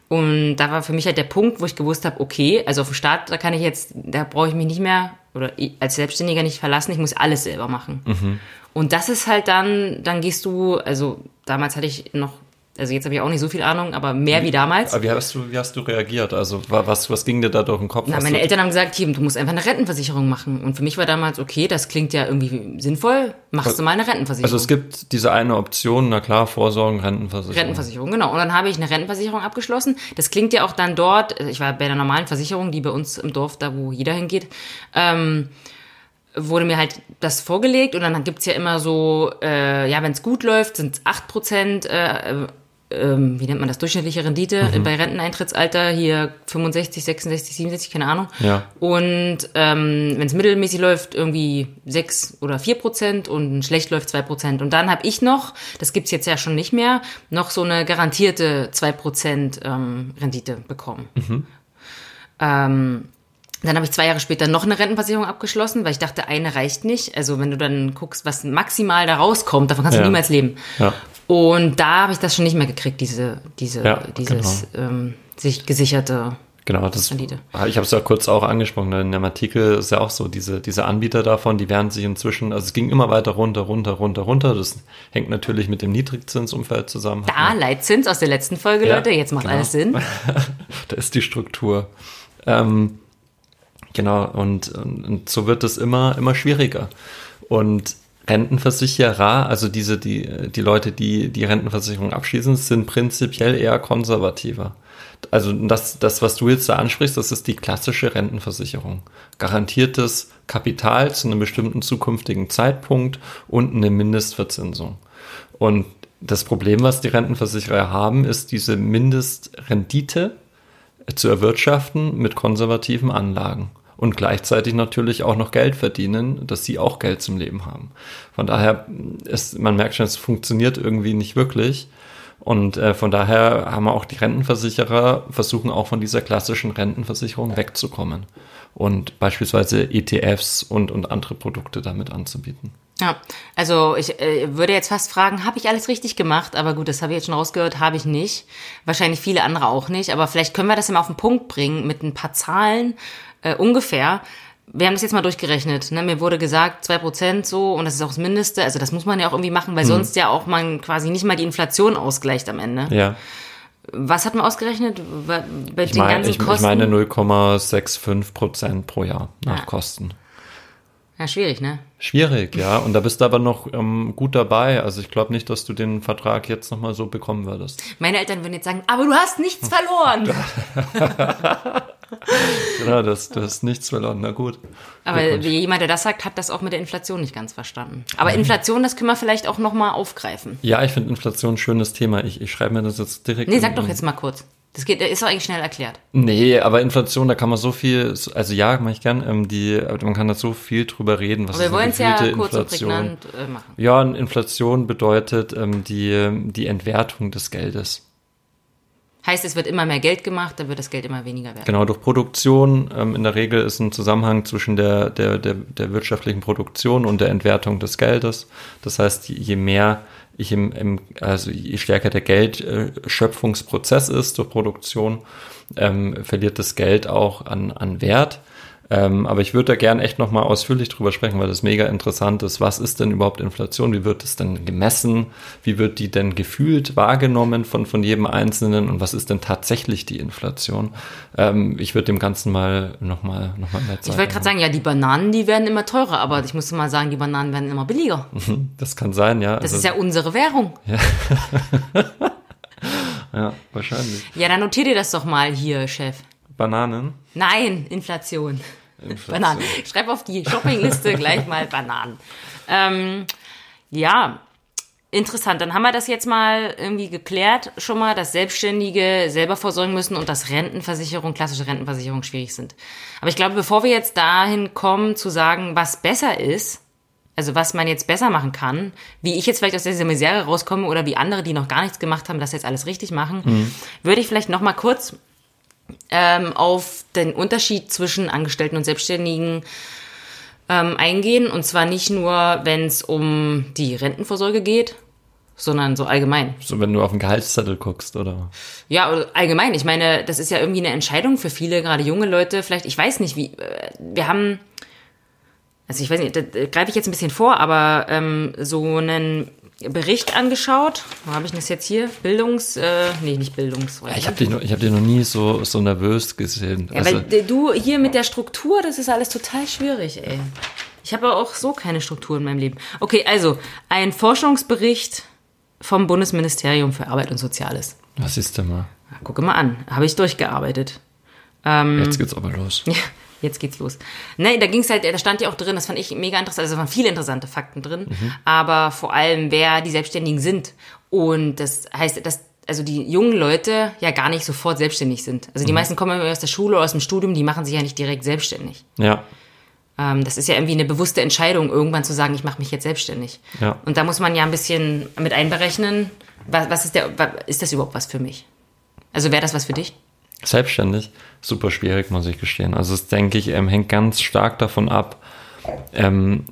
Und da war für mich halt der Punkt, wo ich gewusst habe, okay, also auf dem Start, da kann ich jetzt, da brauche ich mich nicht mehr oder als Selbstständiger nicht verlassen, ich muss alles selber machen. Mhm. Und das ist halt dann, dann gehst du, also damals hatte ich noch also jetzt habe ich auch nicht so viel Ahnung, aber mehr wie, wie damals. Aber wie hast du, wie hast du reagiert? Also was, was ging dir da durch den Kopf? Na, meine Eltern haben gesagt, hier, du musst einfach eine Rentenversicherung machen. Und für mich war damals, okay, das klingt ja irgendwie sinnvoll, machst also, du mal eine Rentenversicherung. Also es gibt diese eine Option, na klar, Vorsorgen, Rentenversicherung. Rentenversicherung, genau. Und dann habe ich eine Rentenversicherung abgeschlossen. Das klingt ja auch dann dort, ich war bei der normalen Versicherung, die bei uns im Dorf, da wo jeder hingeht, ähm, wurde mir halt das vorgelegt und dann gibt's ja immer so, äh, ja, wenn es gut läuft, sind es 8%, äh, ähm, wie nennt man das, durchschnittliche Rendite mhm. bei Renteneintrittsalter, hier 65, 66, 67, keine Ahnung. Ja. Und ähm, wenn es mittelmäßig läuft, irgendwie 6 oder 4 Prozent und schlecht läuft 2 Prozent. Und dann habe ich noch, das gibt's jetzt ja schon nicht mehr, noch so eine garantierte 2 Prozent ähm, Rendite bekommen. Mhm. Ähm, dann habe ich zwei Jahre später noch eine Rentenversicherung abgeschlossen, weil ich dachte, eine reicht nicht. Also wenn du dann guckst, was maximal da rauskommt, davon kannst ja. du niemals leben. Ja. Und da habe ich das schon nicht mehr gekriegt, diese, diese, ja, dieses genau. ähm, sich gesicherte Genau, das, Rendite. ich habe es ja kurz auch angesprochen, in dem Artikel ist ja auch so, diese, diese Anbieter davon, die werden sich inzwischen, also es ging immer weiter runter, runter, runter, runter. Das hängt natürlich mit dem Niedrigzinsumfeld zusammen. Da, Leitzins aus der letzten Folge, ja, Leute, jetzt macht genau. alles Sinn. da ist die Struktur. Ähm, genau, und, und, und so wird es immer, immer schwieriger. Und Rentenversicherer, also diese, die, die Leute, die die Rentenversicherung abschließen, sind prinzipiell eher konservativer. Also das, das, was du jetzt da ansprichst, das ist die klassische Rentenversicherung. Garantiertes Kapital zu einem bestimmten zukünftigen Zeitpunkt und eine Mindestverzinsung. Und das Problem, was die Rentenversicherer haben, ist diese Mindestrendite zu erwirtschaften mit konservativen Anlagen und gleichzeitig natürlich auch noch Geld verdienen, dass sie auch Geld zum Leben haben. Von daher ist, man merkt schon, es funktioniert irgendwie nicht wirklich. Und äh, von daher haben auch die Rentenversicherer versuchen auch von dieser klassischen Rentenversicherung wegzukommen. und beispielsweise ETFs und, und andere Produkte damit anzubieten. Ja, also ich äh, würde jetzt fast fragen, habe ich alles richtig gemacht? Aber gut, das habe ich jetzt schon rausgehört, habe ich nicht. Wahrscheinlich viele andere auch nicht. Aber vielleicht können wir das immer auf den Punkt bringen mit ein paar Zahlen äh, ungefähr. Wir haben das jetzt mal durchgerechnet. Ne? Mir wurde gesagt, zwei Prozent so und das ist auch das Mindeste. Also das muss man ja auch irgendwie machen, weil hm. sonst ja auch man quasi nicht mal die Inflation ausgleicht am Ende. Ja. Was hat man ausgerechnet bei ich den mein, ganzen ich, Kosten? Ich meine 0,65 Prozent pro Jahr nach ja. Kosten. Ja, schwierig, ne? Schwierig, ja. Und da bist du aber noch ähm, gut dabei. Also ich glaube nicht, dass du den Vertrag jetzt nochmal so bekommen würdest. Meine Eltern würden jetzt sagen, aber du hast nichts verloren. genau, das, du hast nichts verloren. Na gut. Aber wie jemand, der das sagt, hat das auch mit der Inflation nicht ganz verstanden. Aber Inflation, das können wir vielleicht auch nochmal aufgreifen. Ja, ich finde Inflation ein schönes Thema. Ich, ich schreibe mir das jetzt direkt. Nee, sag doch jetzt mal kurz. Das geht, ist doch eigentlich schnell erklärt. Nee, aber Inflation, da kann man so viel, also ja, mache ich gern, ähm, die, man kann da so viel drüber reden. Was aber wir wollen es ja kurz Inflation. und prägnant äh, machen. Ja, Inflation bedeutet ähm, die, die Entwertung des Geldes. Heißt, es wird immer mehr Geld gemacht, dann wird das Geld immer weniger wert. Genau, durch Produktion. Ähm, in der Regel ist ein Zusammenhang zwischen der, der, der, der wirtschaftlichen Produktion und der Entwertung des Geldes. Das heißt, je mehr ich im, im also je stärker der Geldschöpfungsprozess ist durch Produktion, ähm, verliert das Geld auch an, an Wert. Ähm, aber ich würde da gern echt nochmal ausführlich drüber sprechen, weil das mega interessant ist. Was ist denn überhaupt Inflation? Wie wird es denn gemessen? Wie wird die denn gefühlt wahrgenommen von, von jedem Einzelnen? Und was ist denn tatsächlich die Inflation? Ähm, ich würde dem Ganzen mal nochmal noch mal mehr zeigen. Ich wollte gerade sagen, ja, die Bananen, die werden immer teurer, aber ich muss mal sagen, die Bananen werden immer billiger. Das kann sein, ja. Das also, ist ja unsere Währung. Ja. ja, wahrscheinlich. Ja, dann notiert ihr das doch mal hier, Chef. Bananen? Nein, Inflation. Inflation. Bananen. Schreib auf die Shoppingliste gleich mal Bananen. Ähm, ja, interessant. Dann haben wir das jetzt mal irgendwie geklärt, schon mal, dass Selbstständige selber vorsorgen müssen und dass Rentenversicherung, klassische Rentenversicherung schwierig sind. Aber ich glaube, bevor wir jetzt dahin kommen zu sagen, was besser ist, also was man jetzt besser machen kann, wie ich jetzt vielleicht aus dieser Misere rauskomme oder wie andere, die noch gar nichts gemacht haben, das jetzt alles richtig machen, mhm. würde ich vielleicht noch mal kurz ähm, auf den Unterschied zwischen Angestellten und Selbstständigen ähm, eingehen. Und zwar nicht nur, wenn es um die Rentenvorsorge geht, sondern so allgemein. So, wenn du auf den Gehaltszettel guckst, oder? Ja, allgemein. Ich meine, das ist ja irgendwie eine Entscheidung für viele, gerade junge Leute. Vielleicht, ich weiß nicht, wie. Äh, wir haben. Also ich weiß nicht, da greife ich jetzt ein bisschen vor, aber ähm, so einen Bericht angeschaut. Wo habe ich das jetzt hier? Bildungs, äh, nee, nicht Bildungs. Ja, ich habe dich, noch, ich hab dich noch nie so, so nervös gesehen. Ja, also, weil du hier mit der Struktur, das ist alles total schwierig, ey. Ich habe auch so keine Struktur in meinem Leben. Okay, also ein Forschungsbericht vom Bundesministerium für Arbeit und Soziales. Was ist denn mal? Ja, gucke mal an, habe ich durchgearbeitet. Ähm, Jetzt geht's aber los. Ja, jetzt geht's los. Ne, da ging's halt, da stand ja auch drin, das fand ich mega interessant, also da waren viele interessante Fakten drin, mhm. aber vor allem, wer die Selbstständigen sind. Und das heißt, dass also die jungen Leute ja gar nicht sofort selbstständig sind. Also die mhm. meisten kommen aus der Schule oder aus dem Studium, die machen sich ja nicht direkt selbstständig. Ja. Ähm, das ist ja irgendwie eine bewusste Entscheidung, irgendwann zu sagen, ich mache mich jetzt selbstständig. Ja. Und da muss man ja ein bisschen mit einberechnen, was, was ist der, ist das überhaupt was für mich? Also wäre das was für dich? Selbstständig? Super schwierig, muss ich gestehen. Also das denke ich, ähm, hängt ganz stark davon ab, ähm,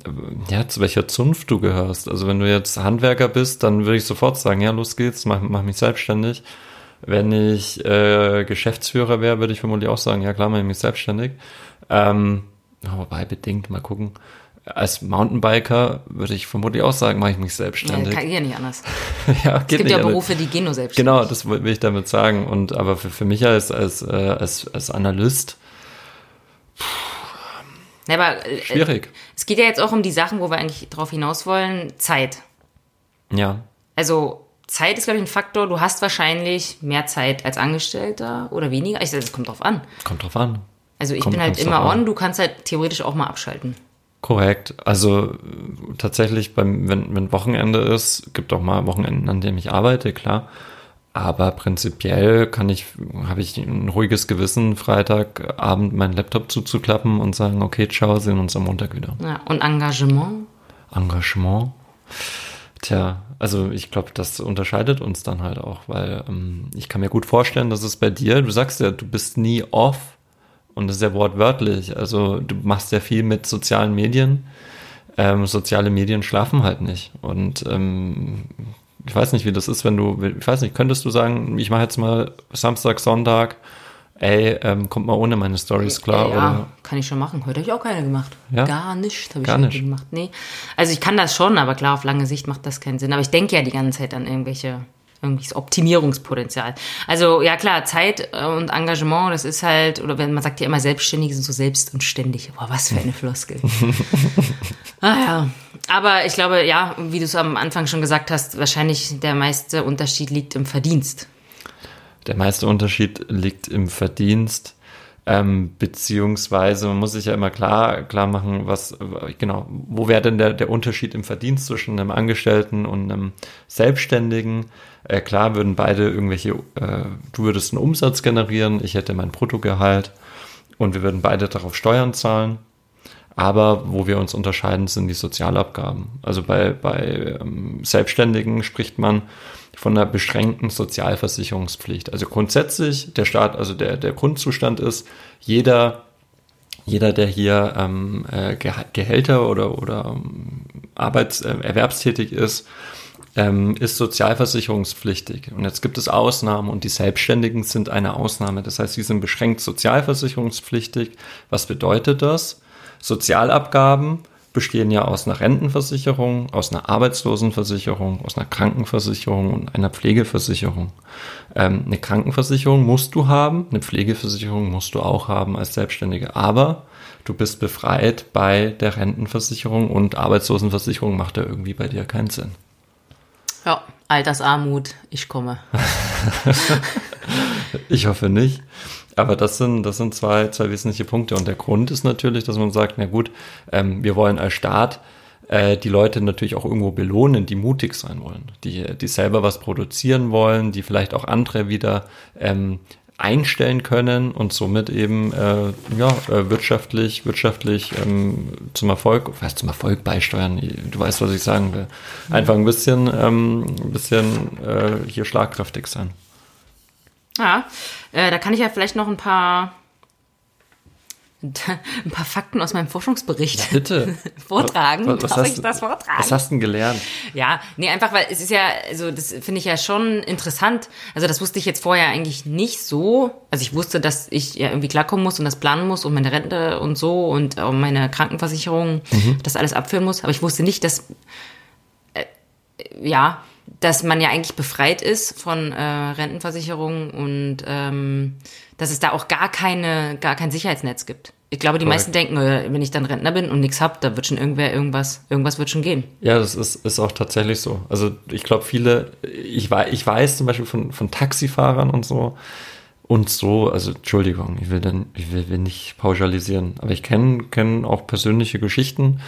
ja, zu welcher Zunft du gehörst. Also wenn du jetzt Handwerker bist, dann würde ich sofort sagen, ja, los geht's, mach, mach mich selbstständig. Wenn ich äh, Geschäftsführer wäre, würde ich vermutlich auch sagen, ja klar, mach ich mich selbstständig. Ähm, wobei bedingt, mal gucken als Mountainbiker würde ich vermutlich auch sagen, mache ich mich selbstständig. Ja, geht ja nicht anders. ja, es gibt ja Berufe, die gehen nur selbstständig. Genau, das will ich damit sagen. Und aber für, für mich als, als, äh, als, als Analyst ja, aber, äh, schwierig. Es geht ja jetzt auch um die Sachen, wo wir eigentlich drauf hinaus wollen. Zeit. Ja. Also Zeit ist, glaube ich, ein Faktor. Du hast wahrscheinlich mehr Zeit als Angestellter oder weniger. Ich sage, es kommt drauf an. Kommt drauf an. Also ich kommt, bin halt immer on, du kannst halt theoretisch auch mal abschalten. Korrekt. Also tatsächlich, beim, wenn, wenn Wochenende ist, gibt auch mal Wochenenden, an denen ich arbeite, klar. Aber prinzipiell kann ich, habe ich ein ruhiges Gewissen, Freitagabend meinen Laptop zuzuklappen und sagen, okay, ciao, sehen uns am Montag wieder. Ja, und Engagement? Engagement? Tja, also ich glaube, das unterscheidet uns dann halt auch, weil ähm, ich kann mir gut vorstellen, dass es bei dir, du sagst ja, du bist nie off Und das ist ja wortwörtlich. Also du machst ja viel mit sozialen Medien. Ähm, soziale Medien schlafen halt nicht. Und ähm, ich weiß nicht, wie das ist, wenn du, ich weiß nicht, könntest du sagen, ich mache jetzt mal Samstag, Sonntag, ey, ähm, kommt mal ohne meine Stories klar? Ja, oder? kann ich schon machen. Heute habe ich auch keine gemacht. Ja? Gar nicht habe ich nicht. gemacht. Nee. Also ich kann das schon, aber klar, auf lange Sicht macht das keinen Sinn. Aber ich denke ja die ganze Zeit an irgendwelche irgendwelches Optimierungspotenzial. Also ja klar, Zeit äh, und Engagement, das ist halt, oder wenn man sagt ja immer, Selbstständige sind so selbst und ständig. Boah, was für eine Floskel. ah ja. Aber ich glaube, ja, wie du es am Anfang schon gesagt hast, wahrscheinlich der meiste Unterschied liegt im Verdienst. Der meiste Unterschied liegt im Verdienst, ähm, beziehungsweise man muss sich ja immer klar, klar machen, was, genau, wo wäre denn der, der Unterschied im Verdienst zwischen einem Angestellten und einem Selbstständigen? Äh, klar würden beide irgendwelche, äh, du würdest einen Umsatz generieren, ich hätte mein Bruttogehalt und wir würden beide darauf Steuern zahlen. Aber wo wir uns unterscheiden, sind die Sozialabgaben. Also bei, bei ähm, Selbstständigen spricht man von einer beschränkten Sozialversicherungspflicht. Also grundsätzlich der Staat, also der, der Grundzustand ist, jeder, jeder, der hier ähm, äh, Gehälter oder, oder ähm, Arbeits, äh, erwerbstätig ist, ähm, ist sozialversicherungspflichtig. Und jetzt gibt es Ausnahmen und die Selbstständigen sind eine Ausnahme. Das heißt, sie sind beschränkt sozialversicherungspflichtig. Was bedeutet das? Sozialabgaben bestehen ja aus einer Rentenversicherung, aus einer Arbeitslosenversicherung, aus einer Krankenversicherung und einer Pflegeversicherung. Ähm, eine Krankenversicherung musst du haben, eine Pflegeversicherung musst du auch haben als Selbstständige, aber du bist befreit bei der Rentenversicherung und Arbeitslosenversicherung macht ja irgendwie bei dir keinen Sinn. Ja, Altersarmut, ich komme. Ich hoffe nicht. Aber das sind, das sind zwei, zwei wesentliche Punkte. Und der Grund ist natürlich, dass man sagt, na gut, ähm, wir wollen als Staat äh, die Leute natürlich auch irgendwo belohnen, die mutig sein wollen, die, die selber was produzieren wollen, die vielleicht auch andere wieder ähm, einstellen können und somit eben äh, ja, äh, wirtschaftlich, wirtschaftlich ähm, zum Erfolg, was zum Erfolg beisteuern, du weißt, was ich sagen will. Einfach ein bisschen, ähm, ein bisschen äh, hier schlagkräftig sein. Ja, äh, da kann ich ja vielleicht noch ein paar ein paar Fakten aus meinem Forschungsbericht Bitte. vortragen. Was, was, Darf hast, ich das vortragen? was hast du denn gelernt? Ja, nee, einfach weil es ist ja, also das finde ich ja schon interessant. Also das wusste ich jetzt vorher eigentlich nicht so. Also ich wusste, dass ich ja irgendwie klarkommen muss und das planen muss und meine Rente und so und auch meine Krankenversicherung, das alles abführen muss. Aber ich wusste nicht, dass äh, ja, dass man ja eigentlich befreit ist von äh, Rentenversicherung und ähm, dass es da auch gar keine, gar kein Sicherheitsnetz gibt. Ich glaube, die Korrekt. meisten denken, äh, wenn ich dann Rentner bin und nichts hab, da wird schon irgendwer irgendwas, irgendwas wird schon gehen. Ja, das ist, ist auch tatsächlich so. Also ich glaube, viele, ich, wei- ich weiß zum Beispiel von, von Taxifahrern und so und so, also Entschuldigung, ich will dann, ich will, will nicht pauschalisieren, aber ich kenne kenn auch persönliche Geschichten,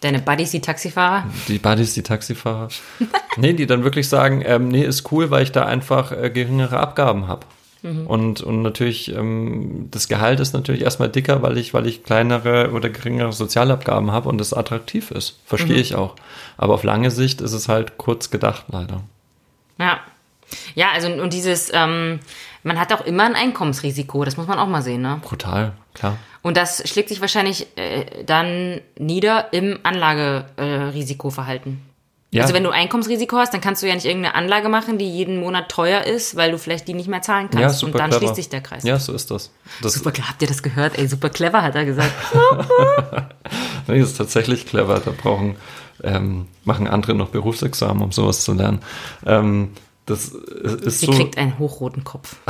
Deine Buddies, die Taxifahrer? die Buddies, die Taxifahrer, nee, die dann wirklich sagen, ähm, nee, ist cool, weil ich da einfach äh, geringere Abgaben habe. Und, und natürlich, ähm, das Gehalt ist natürlich erstmal dicker, weil ich, weil ich kleinere oder geringere Sozialabgaben habe und das attraktiv ist. Verstehe ich auch. Aber auf lange Sicht ist es halt kurz gedacht, leider. Ja. Ja, also und dieses, ähm, man hat auch immer ein Einkommensrisiko, das muss man auch mal sehen, ne? Brutal, klar. Und das schlägt sich wahrscheinlich äh, dann nieder im Anlagerisikoverhalten. Äh, Risikoverhalten. Ja, Also wenn du Einkommensrisiko hast, dann kannst du ja nicht irgendeine Anlage machen, die jeden Monat teuer ist, weil du vielleicht die nicht mehr zahlen kannst. ja, super und dann clever. schließt sich der Kreis. Ja, so ist das. Das, Super clever. Habt ihr das gehört? Ey, super clever, hat er gesagt. nee, das ist tatsächlich clever. Da brauchen, ähm, machen andere noch Berufsexamen, um sowas zu lernen. Ähm, das ist Sie so. kriegt einen hochroten Kopf.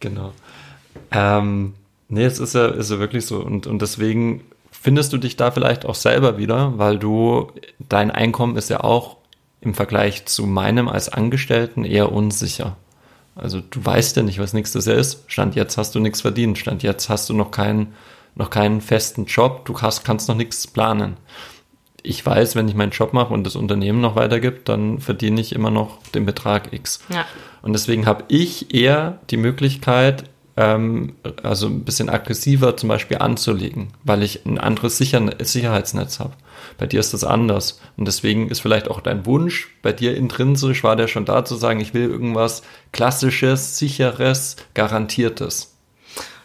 Genau. Ähm, nee, es ist ja, ist ja wirklich so. Und, und deswegen findest du dich da vielleicht auch selber wieder, weil du, dein Einkommen ist ja auch im Vergleich zu meinem als Angestellten eher unsicher. Also du weißt ja nicht, was nächstes Jahr ist. Stand jetzt hast du nichts verdient. Stand jetzt hast du noch keinen, noch keinen festen Job. Du hast, kannst noch nichts planen. Ich weiß, wenn ich meinen Job mache und das Unternehmen noch weitergibt, dann verdiene ich immer noch den Betrag X. Ja. Und deswegen habe ich eher die Möglichkeit, ähm, also ein bisschen aggressiver zum Beispiel anzulegen, weil ich ein anderes Sicher Sicherheitsnetz habe. Bei dir ist das anders. Und deswegen ist vielleicht auch dein Wunsch bei dir intrinsisch, war der schon da zu sagen, ich will irgendwas Klassisches, Sicheres, Garantiertes.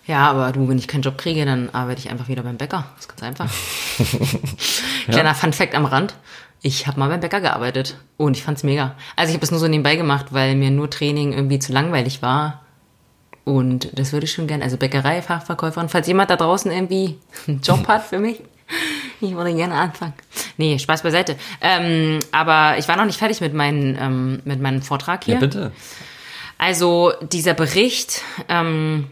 Ja, aber du, wenn ich keinen Job kriege, dann arbeite ich einfach wieder beim Bäcker. Das ist ganz einfach. Kleiner ja. Fun-Fact am Rand. Ich habe mal beim Bäcker gearbeitet und ich fand's mega. Also ich habe es nur so nebenbei gemacht, weil mir nur Training irgendwie zu langweilig war. Und das würde ich schon gerne. Also Bäckerei, Fachverkäuferin. Falls jemand da draußen irgendwie einen Job hat für mich, ich würde gerne anfangen. Nee, Spaß beiseite. Ähm, aber ich war noch nicht fertig mit, meinen, ähm, mit meinem Vortrag hier. Ja, bitte. Also dieser Bericht ähm,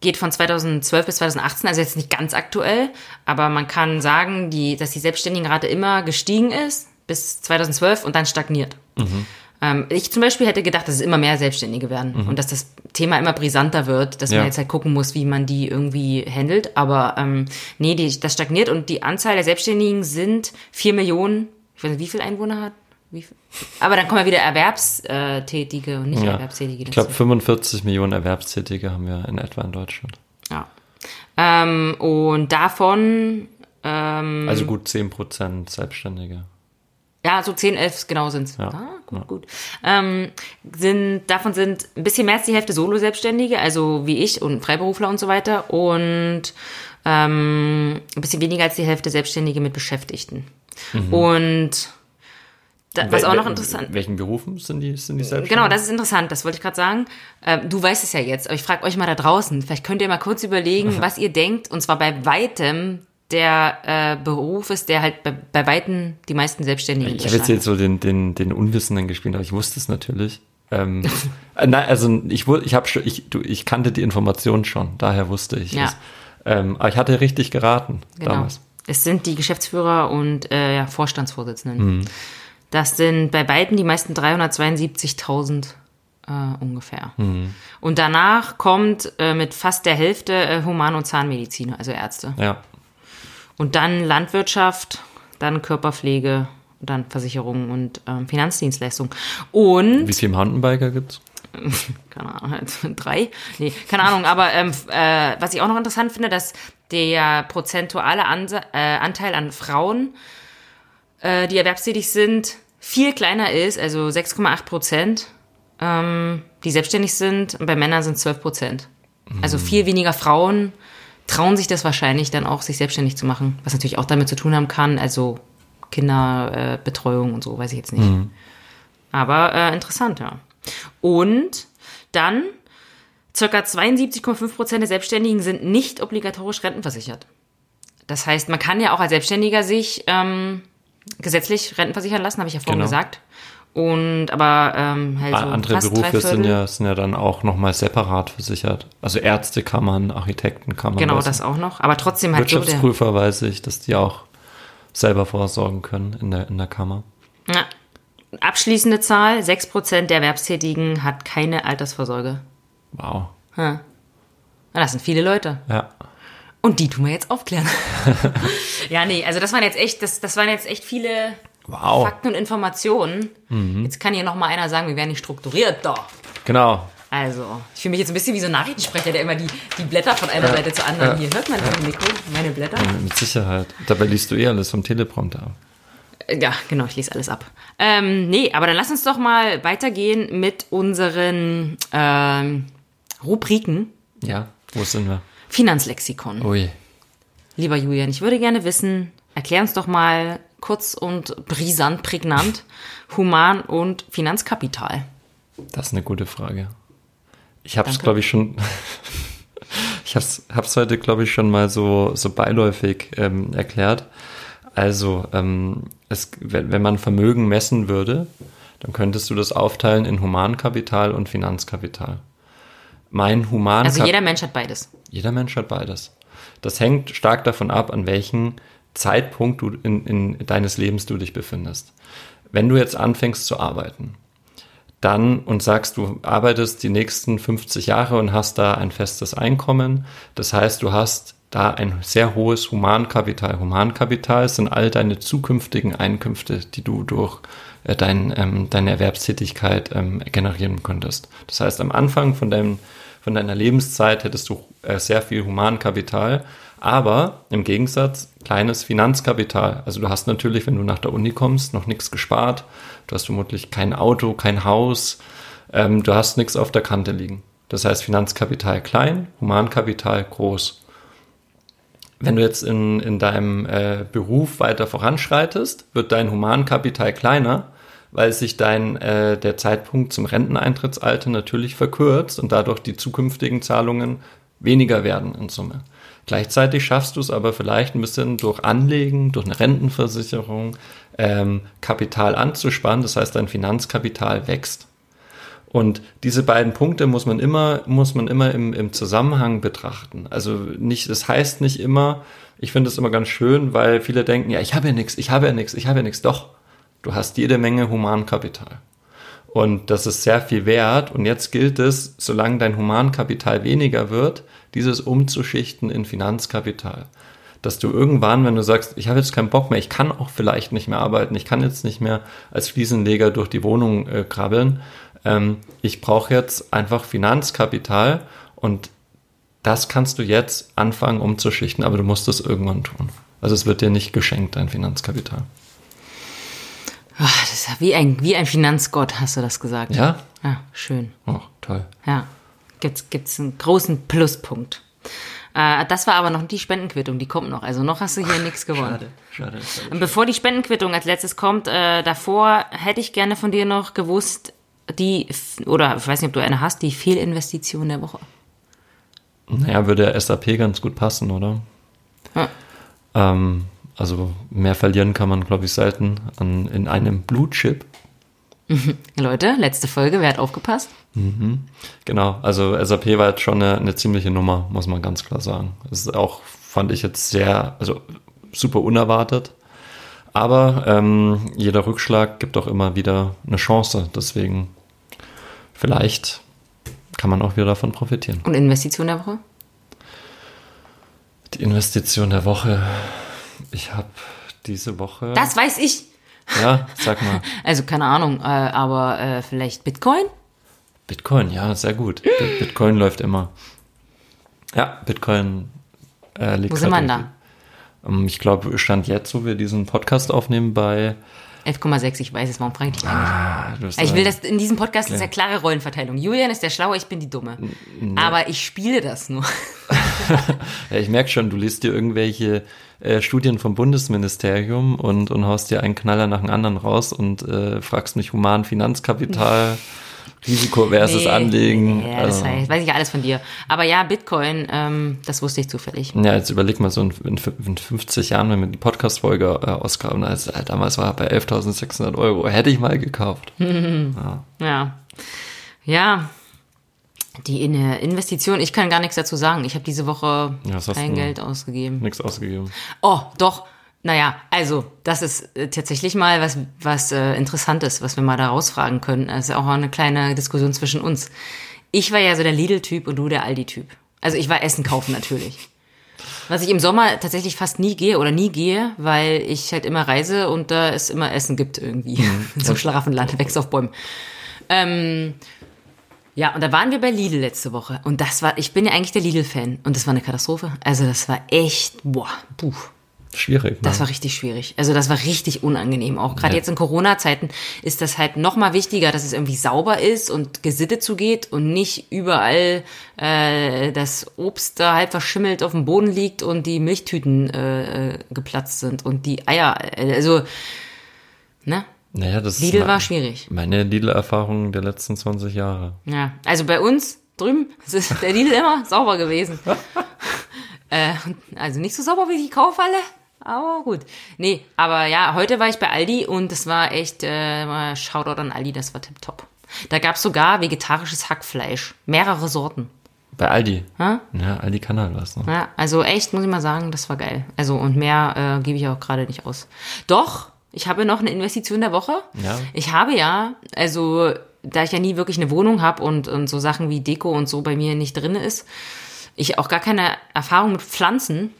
geht von 2012 bis 2018, also jetzt nicht ganz aktuell, aber man kann sagen, die, dass die Selbstständigenrate immer gestiegen ist bis 2012 und dann stagniert. Mhm. Ähm, ich zum Beispiel hätte gedacht, dass es immer mehr Selbstständige werden mhm. und dass das Thema immer brisanter wird, dass ja. man jetzt halt gucken muss, wie man die irgendwie handelt. Aber ähm, nee, die, das stagniert und die Anzahl der Selbstständigen sind vier Millionen. Ich weiß nicht, wie viel Einwohner hat aber dann kommen ja wieder Erwerbstätige und nicht ja. Erwerbstätige. Ich glaube, 45 Millionen Erwerbstätige haben wir in etwa in Deutschland. Ja. Ähm, und davon. Ähm, also gut 10 Prozent Selbstständige. Ja, so 10, 11 genau sind es. Ja. Ah, gut, ja. gut. Ähm, sind, davon sind ein bisschen mehr als die Hälfte Solo-Selbstständige, also wie ich und Freiberufler und so weiter. Und ähm, ein bisschen weniger als die Hälfte Selbstständige mit Beschäftigten. Mhm. Und da, was auch noch interessant. Welchen Berufen sind die, sind die selbstständig? Genau, das ist interessant, das wollte ich gerade sagen. Ähm, du weißt es ja jetzt, aber ich frage euch mal da draußen. Vielleicht könnt ihr mal kurz überlegen, was ihr denkt. Und zwar bei weitem der äh, Beruf ist, der halt bei, bei weitem die meisten Selbstständigen Ich habe jetzt, jetzt so den, den, den Unwissenden gespielt, aber ich wusste es natürlich. Ähm, äh, nein, also ich, ich, hab ich, du, ich kannte die Information schon, daher wusste ich ja. es. Ähm, aber ich hatte richtig geraten genau. damals. Es sind die Geschäftsführer und äh, ja, Vorstandsvorsitzenden. Mhm. Das sind bei beiden die meisten 372.000 äh, ungefähr. Mhm. Und danach kommt äh, mit fast der Hälfte äh, Human- und Zahnmediziner, also Ärzte. Ja. Und dann Landwirtschaft, dann Körperpflege, dann Versicherungen und ähm, Finanzdienstleistungen. Und. Wie viele Mountainbiker gibt's? keine Ahnung, drei? Nee, keine Ahnung, aber ähm, äh, was ich auch noch interessant finde, dass der prozentuale Anse äh, Anteil an Frauen, äh, die erwerbstätig sind, viel kleiner ist, also 6,8 Prozent, ähm, die selbstständig sind. Und bei Männern sind 12 Prozent. Also mhm. viel weniger Frauen trauen sich das wahrscheinlich dann auch, sich selbstständig zu machen. Was natürlich auch damit zu tun haben kann, also Kinderbetreuung äh, und so, weiß ich jetzt nicht. Mhm. Aber äh, interessant, ja. Und dann circa 72,5 Prozent der Selbstständigen sind nicht obligatorisch rentenversichert. Das heißt, man kann ja auch als Selbstständiger sich ähm, gesetzlich rentenversichern lassen, habe ich ja vorhin genau. gesagt. Und aber ähm, halt so andere Berufe sind ja, sind ja dann auch nochmal separat versichert. Also Ärztekammern, Architektenkammern. Genau, das auch noch. Aber trotzdem halt Wirtschaftsprüfer so weiß ich, dass die auch selber vorsorgen können in der, in der Kammer. Ja. Abschließende Zahl, 6% der Erwerbstätigen hat keine Altersvorsorge. Wow. Hm. Das sind viele Leute. Ja. Und die tun wir jetzt aufklären. ja, nee, also das waren jetzt echt, das, das waren jetzt echt viele wow. Fakten und Informationen. Mhm. Jetzt kann hier noch mal einer sagen, wir werden nicht strukturiert, doch. Genau. Also, ich fühle mich jetzt ein bisschen wie so ein Nachrichtensprecher, der immer die, die Blätter von einer ja. Seite zur anderen. Ja. Hier hört man ja. Mikro meine Blätter. Ja, mit Sicherheit. Dabei liest du eh alles vom Teleprompter ab. Ja, genau, ich lese alles ab. Ähm, nee, aber dann lass uns doch mal weitergehen mit unseren ähm, Rubriken. Ja, wo sind wir? Finanzlexikon. Ui. Lieber Julian, ich würde gerne wissen, erklär uns doch mal kurz und brisant, prägnant, Human- und Finanzkapital. Das ist eine gute Frage. Ich habe es, glaube ich, schon. ich habe es heute, glaube ich, schon mal so, so beiläufig ähm, erklärt. Also, ähm, es, wenn, wenn man Vermögen messen würde, dann könntest du das aufteilen in Humankapital und Finanzkapital. Mein Human. Also jeder Mensch hat beides. Jeder Mensch hat beides. Das hängt stark davon ab, an welchem Zeitpunkt du in, in deines Lebens du dich befindest. Wenn du jetzt anfängst zu arbeiten, dann und sagst, du arbeitest die nächsten 50 Jahre und hast da ein festes Einkommen. Das heißt, du hast da ein sehr hohes Humankapital. Humankapital sind all deine zukünftigen Einkünfte, die du durch äh, dein, ähm, deine Erwerbstätigkeit ähm, generieren könntest. Das heißt, am Anfang von, deinem, von deiner Lebenszeit hättest du äh, sehr viel Humankapital, aber im Gegensatz kleines Finanzkapital. Also du hast natürlich, wenn du nach der Uni kommst, noch nichts gespart. Du hast vermutlich kein Auto, kein Haus. Ähm, du hast nichts auf der Kante liegen. Das heißt Finanzkapital klein, Humankapital groß wenn du jetzt in, in deinem äh, Beruf weiter voranschreitest, wird dein Humankapital kleiner, weil sich dein äh, der Zeitpunkt zum Renteneintrittsalter natürlich verkürzt und dadurch die zukünftigen Zahlungen weniger werden in Summe. Gleichzeitig schaffst du es aber vielleicht ein bisschen durch Anlegen, durch eine Rentenversicherung, ähm, Kapital anzusparen. Das heißt, dein Finanzkapital wächst. Und diese beiden Punkte muss man immer, muss man immer im, im Zusammenhang betrachten. Also nicht, das heißt nicht immer, ich finde es immer ganz schön, weil viele denken, ja, ich habe ja nichts, ich habe ja nichts, ich habe ja nichts. Doch, du hast jede Menge Humankapital. Und das ist sehr viel wert. Und jetzt gilt es, solange dein Humankapital weniger wird, dieses umzuschichten in Finanzkapital. Dass du irgendwann, wenn du sagst, ich habe jetzt keinen Bock mehr, ich kann auch vielleicht nicht mehr arbeiten, ich kann jetzt nicht mehr als Fliesenleger durch die Wohnung äh, krabbeln, ähm, ich brauche jetzt einfach Finanzkapital und das kannst du jetzt anfangen umzuschichten, aber du musst es irgendwann tun. Also es wird dir nicht geschenkt, dein Finanzkapital. Ach, das ist ja wie ein, wie ein Finanzgott, hast du das gesagt. Ja? Ja, schön. Oh, toll. Ja, gibt's, gibt's einen großen Pluspunkt. Äh, das war aber noch die Spendenquittung, die kommt noch. Also noch hast du hier nichts gewonnen. Schade, schade. schade. Und bevor die Spendenquittung als letztes kommt, äh, davor hätte ich gerne von dir noch gewusst, die, oder ich weiß nicht, ob du eine hast, die Fehlinvestition der Woche. Naja, würde SAP ganz gut passen, oder? Ja. Ähm, also mehr verlieren kann man, glaube ich, selten an, in einem Blutchip. Leute, letzte Folge, wer hat aufgepasst? Mhm. Genau, also SAP war jetzt schon eine, eine ziemliche Nummer, muss man ganz klar sagen. Das ist auch, fand ich jetzt sehr, also super unerwartet. Aber ähm, jeder Rückschlag gibt auch immer wieder eine Chance. Deswegen vielleicht kann man auch wieder davon profitieren. Und Investition der Woche? Die Investition der Woche. Ich habe diese Woche. Das weiß ich. Ja, sag mal. Also keine Ahnung, äh, aber äh, vielleicht Bitcoin? Bitcoin, ja, sehr gut. Bitcoin läuft immer. Ja, Bitcoin äh, liegt Wo sind wir da? Ähm, ich glaube, Stand jetzt, wo wir diesen Podcast aufnehmen, bei 11,6, ich weiß es, warum frage ich dich eigentlich? Ah, du ich will das, in diesem Podcast ist ja klare Rollenverteilung. Julian ist der Schlaue, ich bin die Dumme. Aber ich spiele das nur. Ja, ich merke schon, du liest dir irgendwelche äh, Studien vom Bundesministerium und, und haust dir einen Knaller nach dem anderen raus und äh, fragst mich human Finanzkapital, Risiko versus Nee, Anlegen. Nee, das also, weiß, ich ja alles von dir. Aber ja, Bitcoin, ähm, das wusste ich zufällig. ja, jetzt überleg mal so in, in, in 50 Jahren, wenn wir die Podcast-Folge äh, ausgraben, als, äh, damals war er bei 11.600 Euro, hätte ich mal gekauft. Ja. Ja. Die In Investition, ich kann gar nichts dazu sagen. Ich habe diese Woche Ja, kein? Geld ausgegeben. Nichts ausgegeben. Oh, doch. Naja, also, das ist äh, tatsächlich mal was, was äh, Interessantes, was wir mal da rausfragen können. Das ist auch eine kleine Diskussion zwischen uns. Ich war ja so der Lidl-Typ und du der Aldi-Typ. Also ich war Essen kaufen natürlich. Was ich im Sommer tatsächlich fast nie gehe oder nie gehe, weil ich halt immer reise und da es immer Essen gibt irgendwie. so Schlafenland, wächst auf Bäumen. Ähm, ja, und da waren wir bei Lidl letzte Woche. Und das war, ich bin ja eigentlich der Lidl-Fan. Und das war eine Katastrophe. Also das war echt, boah, puh. Schwierig. Ne? Das war richtig schwierig. Also das war richtig unangenehm. Auch gerade Ja. jetzt in Corona-Zeiten ist das halt noch mal wichtiger, dass es irgendwie sauber ist und gesittet zugeht und nicht überall äh, das Obst da halb verschimmelt auf dem Boden liegt und die Milchtüten äh, äh, geplatzt sind und die Eier. Äh, also, ne? naja, das Lidl ist war schwierig. meine Lidl-Erfahrung der letzten 20 Jahre. Ja, also bei uns drüben ist der Lidl immer sauber gewesen. äh, also nicht so sauber wie die Kaufhalle, aber gut. Nee, aber ja, heute war ich bei Aldi und das war echt, äh, Shoutout an Aldi, das war tipptopp. Da gab's sogar vegetarisches Hackfleisch, mehrere Sorten. Bei Aldi. Ja? Ja, Aldi kann halt was. Ne? Ja, also echt, muss ich mal sagen, das war geil. Also und mehr äh, gebe ich auch gerade nicht aus. Doch, ich habe noch eine Investition der Woche. Ja. Ich habe ja, also da ich ja nie wirklich eine Wohnung habe und, und so Sachen wie Deko und so bei mir nicht drin ist, ich auch gar keine Erfahrung mit Pflanzen.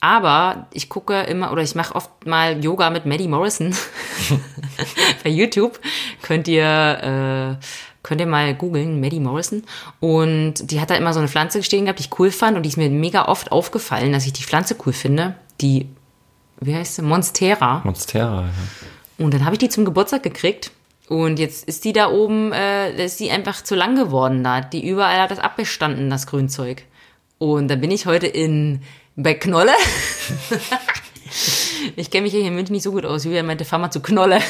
Aber ich gucke immer oder ich mache oft mal Yoga mit Maddie Morrison bei YouTube. Könnt ihr äh, könnt ihr mal googeln, Maddie Morrison. Und die hat da immer so eine Pflanze stehen gehabt, die ich cool fand und die ist mir mega oft aufgefallen, dass ich die Pflanze cool finde. Die, wie heißt sie? Monstera. Monstera, ja. Und dann habe ich die zum Geburtstag gekriegt. Und jetzt ist die da oben, äh, ist die einfach zu lang geworden da. Die überall hat das abbestanden, das Grünzeug. Und da bin ich heute in bei Knolle. ich kenne mich hier in München nicht so gut aus. Julia meinte, fahr mal zu Knolle.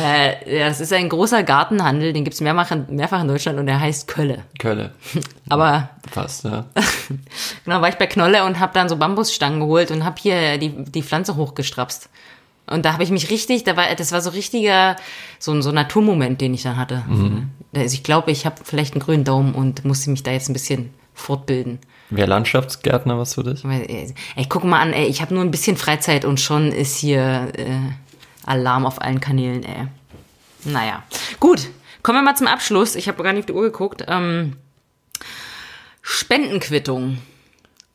äh, das ist ein großer Gartenhandel, den gibt's mehrfach, in- mehrfach in Deutschland und der heißt Kölle. Kölle. Aber Passt, ja. genau, war ich bei Knolle und habe dann so Bambusstangen geholt und habe hier die, die Pflanze hochgestrapst. Und da habe ich mich richtig, da war, das war so richtiger, so, ein- so Naturmoment, den ich dann hatte. Also ich glaube, ich habe vielleicht einen grünen Daumen und musste mich da jetzt ein bisschen fortbilden. Wäre Landschaftsgärtner was für dich? Weil, äh, Ey, guck mal an, ey, ich habe nur ein bisschen Freizeit und schon ist hier äh, Alarm auf allen Kanälen, ey. Naja, gut. Kommen wir mal zum Abschluss. Ich habe gar nicht auf die Uhr geguckt. Ähm, Spendenquittung.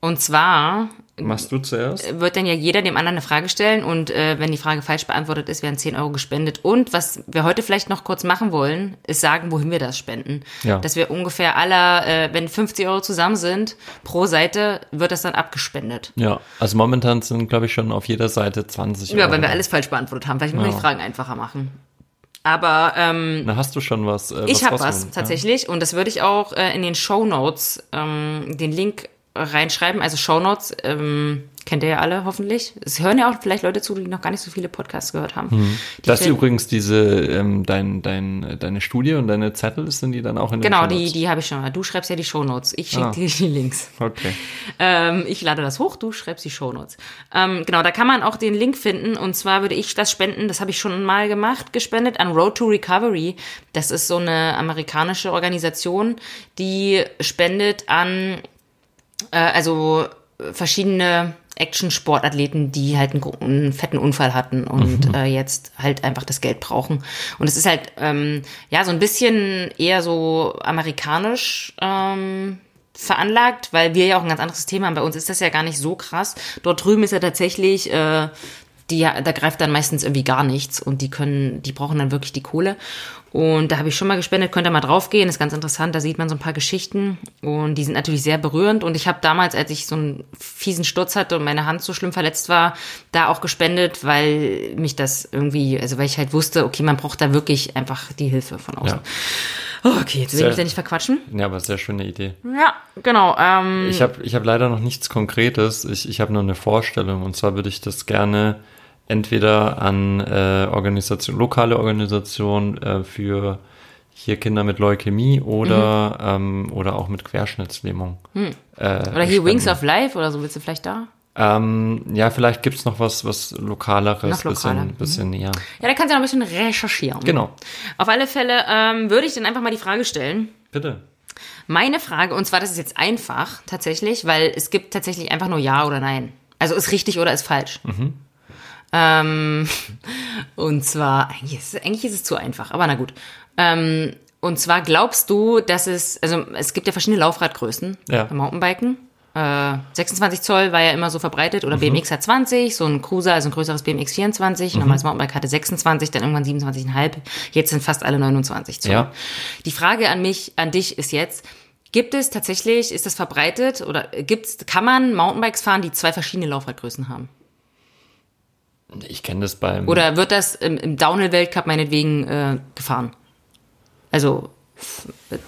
Und zwar Machst du zuerst? wird dann ja jeder dem anderen eine Frage stellen und äh, wenn die Frage falsch beantwortet ist, werden 10 Euro gespendet. Und was wir heute vielleicht noch kurz machen wollen, ist sagen, wohin wir das spenden. Ja. Dass wir ungefähr aller, äh, wenn 50 Euro zusammen sind, pro Seite wird das dann abgespendet. Ja, also momentan sind, glaube ich, schon auf jeder Seite 20 Ja, Euro. weil wir alles falsch beantwortet haben. Vielleicht müssen wir Ja. die Fragen einfacher machen. Aber ähm, Na, hast du schon was? Äh, ich habe was tatsächlich und das würde ich auch äh, in den Show Notes ähm, den Link reinschreiben. Also Show Notes ähm, kennt ihr ja alle hoffentlich. Es hören ja auch vielleicht Leute zu, die noch gar nicht so viele Podcasts gehört haben. Die Das ist übrigens diese, ähm, dein, dein, deine Studie und deine Zettel, sind die dann auch in den Genau, die, Shownotes? die habe ich schon. Du schreibst ja die Show Notes. Ich schicke Ah. dir die Links. Okay. Ähm, ich lade das hoch, du schreibst die Shownotes. Ähm, genau, da kann man auch den Link finden. Und zwar würde ich das spenden, das habe ich schon mal gemacht, gespendet an Road to Recovery. Das ist so eine amerikanische Organisation, die spendet an äh, also äh, verschiedene Action-Sportathleten, die halt einen, einen fetten Unfall hatten und äh, jetzt halt einfach das Geld brauchen. Und es ist halt ähm, ja so ein bisschen eher so amerikanisch ähm, veranlagt, weil wir ja auch ein ganz anderes Thema haben. Bei uns ist das ja gar nicht so krass. Dort drüben ist ja tatsächlich, äh, die, da greift dann meistens irgendwie gar nichts und die können, die brauchen dann wirklich die Kohle. Und da habe ich schon mal gespendet, könnt ihr mal draufgehen, ist ganz interessant, da sieht man so ein paar Geschichten und die sind natürlich sehr berührend. Und ich habe damals, als ich so einen fiesen Sturz hatte und meine Hand so schlimm verletzt war, da auch gespendet, weil mich das irgendwie, also weil ich halt wusste, okay, man braucht da wirklich einfach die Hilfe von außen. Ja. Okay, jetzt will ich mich da nicht verquatschen. ja, aber sehr schöne Idee. Ja, genau. Ähm, Ich habe ich hab leider noch nichts Konkretes. Ich, ich habe nur eine Vorstellung. Und zwar würde ich das gerne entweder an äh, Organisation, lokale Organisation äh, für hier Kinder mit Leukämie oder, ähm, oder auch mit Querschnittslähmung. Äh, Mhm. Hm. oder hier spenden. Wings of Life oder so, willst du vielleicht da? Ähm, ja, vielleicht gibt's noch was, was lokaleres, Noch lokaler. bisschen, bisschen näher. Ja, da kannst du noch ein bisschen recherchieren. Genau. Auf alle Fälle ähm, würde ich dann einfach mal die Frage stellen. Bitte. Meine Frage, und zwar, das ist jetzt einfach tatsächlich, weil es gibt tatsächlich einfach nur Ja oder Nein. Also ist richtig oder ist falsch. Ähm, und zwar, eigentlich ist, es- eigentlich ist es zu einfach, aber na gut. Ähm, und zwar glaubst du, dass es, also es gibt ja verschiedene Laufradgrößen Ja. beim Mountainbiken. Äh, 26 Zoll war ja immer so verbreitet oder BMX hat 20, so ein Cruiser, also ein größeres BMX 24, normales Mountainbike hatte 26, dann irgendwann 27,5, jetzt sind fast alle 29 Zoll. Ja. Die Frage an mich, an dich ist jetzt, gibt es tatsächlich, ist das verbreitet oder gibt's, kann man Mountainbikes fahren, die zwei verschiedene Laufradgrößen haben? Ich kenne das beim. Oder wird das im, im Downhill-Weltcup meinetwegen äh, gefahren? Also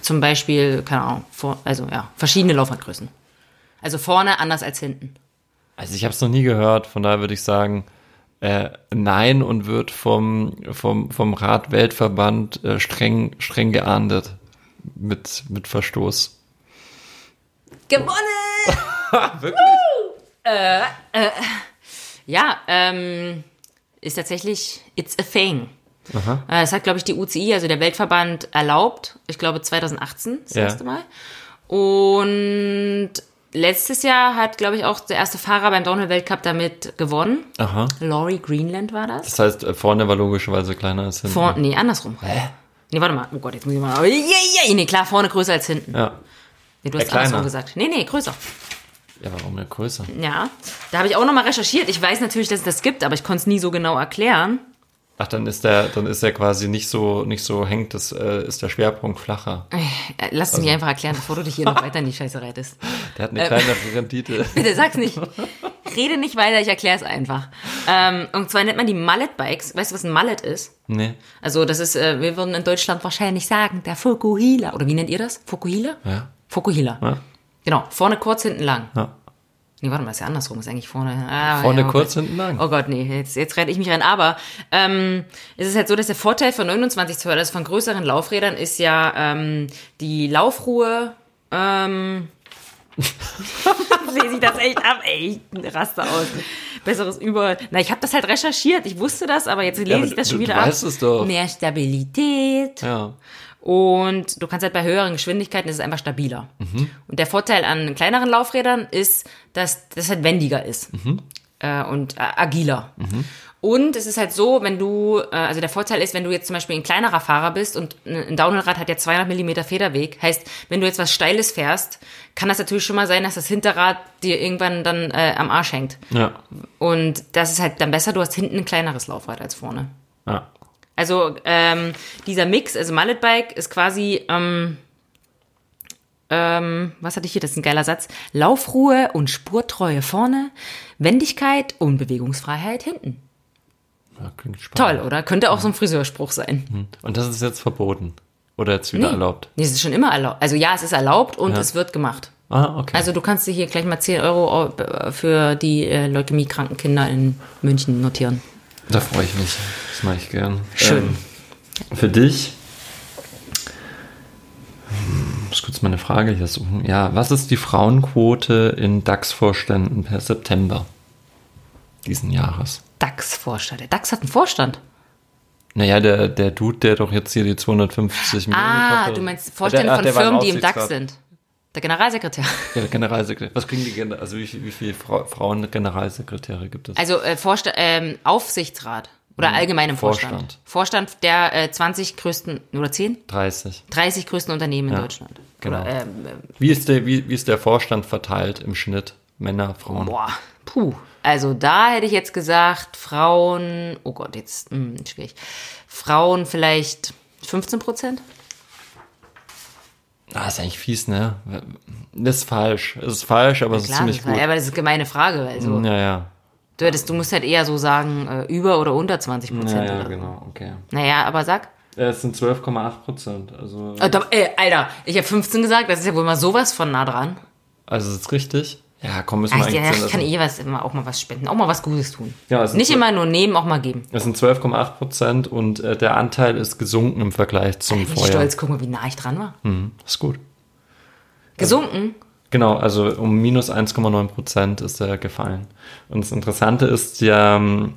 zum Beispiel, keine Ahnung, vor, also ja, verschiedene Laufradgrößen. Also vorne anders als hinten. Also ich habe es noch nie gehört, von daher würde ich sagen, äh, nein und wird vom, vom, vom Radweltverband äh, streng, streng geahndet mit, mit Verstoß. Gewonnen! Wirklich? Ja, ähm, ist tatsächlich, it's a thing. Äh, Das hat, glaube ich, die UCI, also der Weltverband, erlaubt. Ich glaube 2018, das Ja. erste Mal. Und letztes Jahr hat, glaube ich, auch der erste Fahrer beim Downhill-Weltcup damit gewonnen. Aha. Laurie Greenland war das. Das heißt, äh, vorne war logischerweise kleiner als hinten. Vor, nee, andersrum. Hä? Nee, warte mal. Oh Gott, jetzt muss ich mal. Yeah, yeah. Nee, klar, vorne größer als hinten. Ja. Nee, du hast Äh, kleiner. andersrum gesagt. Nee, nee, größer. Ja, warum nicht größer? Ja. Da habe ich auch nochmal recherchiert. Ich weiß natürlich, dass es das gibt, aber ich konnte es nie so genau erklären. Ach, dann ist der, dann ist er quasi nicht so, nicht so hängt, das äh, ist der Schwerpunkt flacher. Äh, Lass es Also- mir einfach erklären, bevor du dich hier noch weiter in die Scheiße reitest. Der hat eine kleinere Rendite. Bitte sag's nicht. Rede nicht weiter, ich erkläre es einfach. Ähm, und zwar nennt man die Mallet Bikes. Weißt du, was ein Mallet ist? Nee. Also das ist, äh, wir würden in Deutschland wahrscheinlich sagen, der Fokuhila. Oder wie nennt ihr das? Fokuhila? Ja. Fokuhila. Ja. Genau, vorne kurz, hinten lang. Ja. Nee, warte mal, ist ja andersrum, ist eigentlich vorne. Ah, Vorne ja, oh kurz, Gott. hinten lang. Oh Gott, nee, jetzt, jetzt rette ich mich rein. Aber ähm, es ist halt so, dass der Vorteil von 29 Zoll, also von größeren Laufrädern, ist ja ähm, die Laufruhe. Ähm, lese ich das echt ab, ey, ich raste aus. Besseres über. Na, ich habe das halt recherchiert, ich wusste das, aber jetzt lese aber ich das du- schon du wieder ab. weißt es doch. Mehr Stabilität. Ja. Und du kannst halt bei höheren Geschwindigkeiten ist es einfach stabiler. Und der Vorteil an kleineren Laufrädern ist, dass das halt wendiger ist äh, und äh, agiler. Und es ist halt so, wenn du, äh, also der Vorteil ist, wenn du jetzt zum Beispiel ein kleinerer Fahrer bist und ein Downhillrad hat ja 200 Millimeter Federweg, heißt, wenn du jetzt was Steiles fährst, kann das natürlich schon mal sein, dass das Hinterrad dir irgendwann dann äh, am Arsch hängt. Ja. Und das ist halt dann besser, du hast hinten ein kleineres Laufrad als vorne. Ja. Also ähm, dieser Mix, also Mallet Bike ist quasi, ähm, ähm, was hatte ich hier, das ist ein geiler Satz, Laufruhe und Spurtreue vorne, Wendigkeit und Bewegungsfreiheit hinten. ja klingt spannend. Toll, oder? Könnte auch so ein Friseurspruch sein. Und das ist jetzt verboten. Oder jetzt wieder Nee. erlaubt. Nee, es ist schon immer erlaubt. Also ja, es ist erlaubt und Ja. es wird gemacht. Ah, okay. Also du kannst dir hier gleich mal 10 Euro äh, für die äh, leukämiekranken Kinder in München notieren. Da freue ich mich. Das mache ich gern. Schön. Ähm, für dich. Hm, Ich muss kurz meine Frage hier suchen. Ja, was ist die Frauenquote in DAX-Vorständen per September diesen Jahres? DAX-Vorstand. Der DAX hat einen Vorstand. Naja, der, der Dude, der doch jetzt hier die 250 Millionen Ah, gekauft hat. du meinst Ah, Vorstände der- ach, von Firmen, die im DAX sind. Der Generalsekretär. Ja, der Generalsekretär. Was kriegen die, Gen- also wie, wie viele Frau, Frauen-Generalsekretäre gibt es? Also äh, Vorsta ähm, Aufsichtsrat oder allgemein im Vorstand. Vorstand. Vorstand der äh, 20 größten oder 10? 30. 30 größten Unternehmen in Ja, Deutschland. genau. Oder, ähm, Wie ist, der, wie, wie ist der Vorstand verteilt im Schnitt? Männer, Frauen? boah, puh. Also da hätte ich jetzt gesagt, Frauen, oh Gott, jetzt hm, schwierig. Frauen vielleicht 15 Prozent? Ah, ist eigentlich fies, ne? Das ist falsch. Es ist falsch, aber es ist ziemlich das gut. aber das ist eine gemeine Frage. Also, Ja, ja. du, hättest, du musst halt eher so sagen, äh, über oder unter 20 Ja, Prozent. ja, so. genau, okay. Naja, aber sag. Ja, Es sind 12,8 Prozent. Also, Äh, da- äh, Alter, ich habe 15 gesagt, das ist ja wohl mal sowas von nah dran. also ist es richtig? Ja, komm, müssen wir Ach, eigentlich ja, ich kann lassen. eh was, immer auch mal was spenden, auch mal was Gutes tun. Ja, es Nicht immer nur nehmen, auch mal geben. Es sind 12,8 Prozent und äh, der Anteil ist gesunken im Vergleich zum Ich bin Vorjahr. stolz, guck mal, wie nah ich dran war. Mhm, ist gut. Gesunken? Genau, also um minus 1,9 Prozent ist er gefallen. Und das Interessante ist ja, ähm,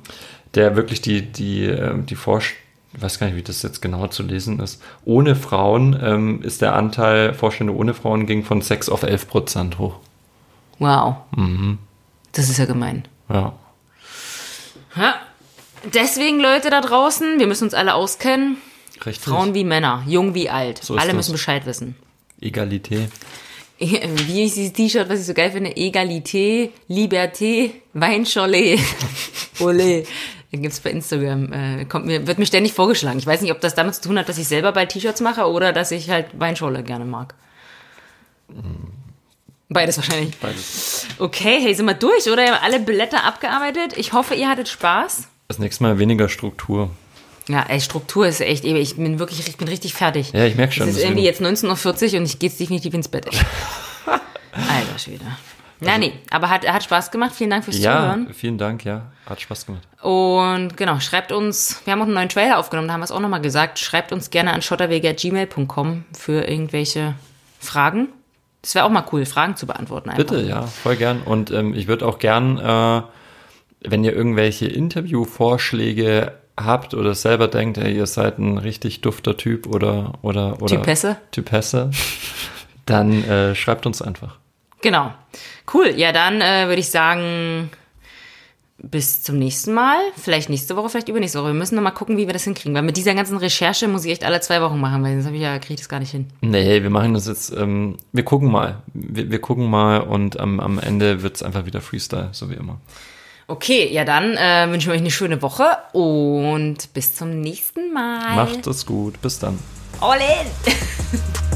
der wirklich die, die, ähm, die Forsch ich weiß gar nicht, wie das jetzt genau zu lesen ist. Ohne Frauen ähm, ist der Anteil Vorstände ohne Frauen ging von 6 auf 11 Prozent hoch. Wow. Mhm. Das ist ja gemein. Ja. Ja. Deswegen, Leute da draußen, wir müssen uns alle auskennen. Richtig. Frauen wie Männer, jung wie alt. So ist alle das. müssen Bescheid wissen. Egalität. Wie ist dieses T-Shirt, was ich so geil finde? Egalité, Liberté, Weinscholle. Ole. Den gibt's bei Instagram. Äh, kommt mir, wird mir ständig vorgeschlagen. Ich weiß nicht, ob das damit zu tun hat, dass ich selber bald T-Shirts mache oder dass ich halt Weinscholle gerne mag. Beides wahrscheinlich. Beides. Okay, hey, sind wir durch, oder? Wir haben alle Blätter abgearbeitet. Ich hoffe, ihr hattet Spaß. Das nächste Mal weniger Struktur. Ja, ey, Struktur ist echt, ey, ich bin wirklich, ich bin richtig fertig. Ja, ich merke schon. Es ist irgendwie jetzt 19.40 Uhr und ich gehe jetzt definitiv ins Bett. Alter Schwede. Na, nee, aber hat, hat Spaß gemacht. Vielen Dank fürs ja, Zuhören. vielen Dank, ja. Hat Spaß gemacht. Und genau, schreibt uns, wir haben auch einen neuen Trailer aufgenommen, da haben wir es auch nochmal gesagt. Schreibt uns gerne an schotterwege.gmail.com für irgendwelche Fragen. Das wäre auch mal cool, Fragen zu beantworten. Einfach. Bitte, ja, voll gern. Und ähm, ich würde auch gern, äh, wenn ihr irgendwelche Interviewvorschläge habt oder selber denkt, ey, ihr seid ein richtig dufter Typ oder oder oder Typesse? Typesse, dann äh, schreibt uns einfach. Genau. Cool. Ja, dann äh, würde ich sagen, bis zum nächsten Mal. Vielleicht nächste Woche, vielleicht übernächste Woche. Wir müssen noch mal gucken, wie wir das hinkriegen. Weil mit dieser ganzen Recherche muss ich echt alle zwei Wochen machen, weil sonst habe ich ja, kriege ich das gar nicht hin. Nee, wir machen das jetzt, ähm, wir gucken mal. Wir, wir gucken mal und am, am Ende wird's einfach wieder Freestyle, so wie immer. Okay, ja dann äh, wünschen wir euch eine schöne Woche und bis zum nächsten Mal. Macht es gut. Bis dann. All in!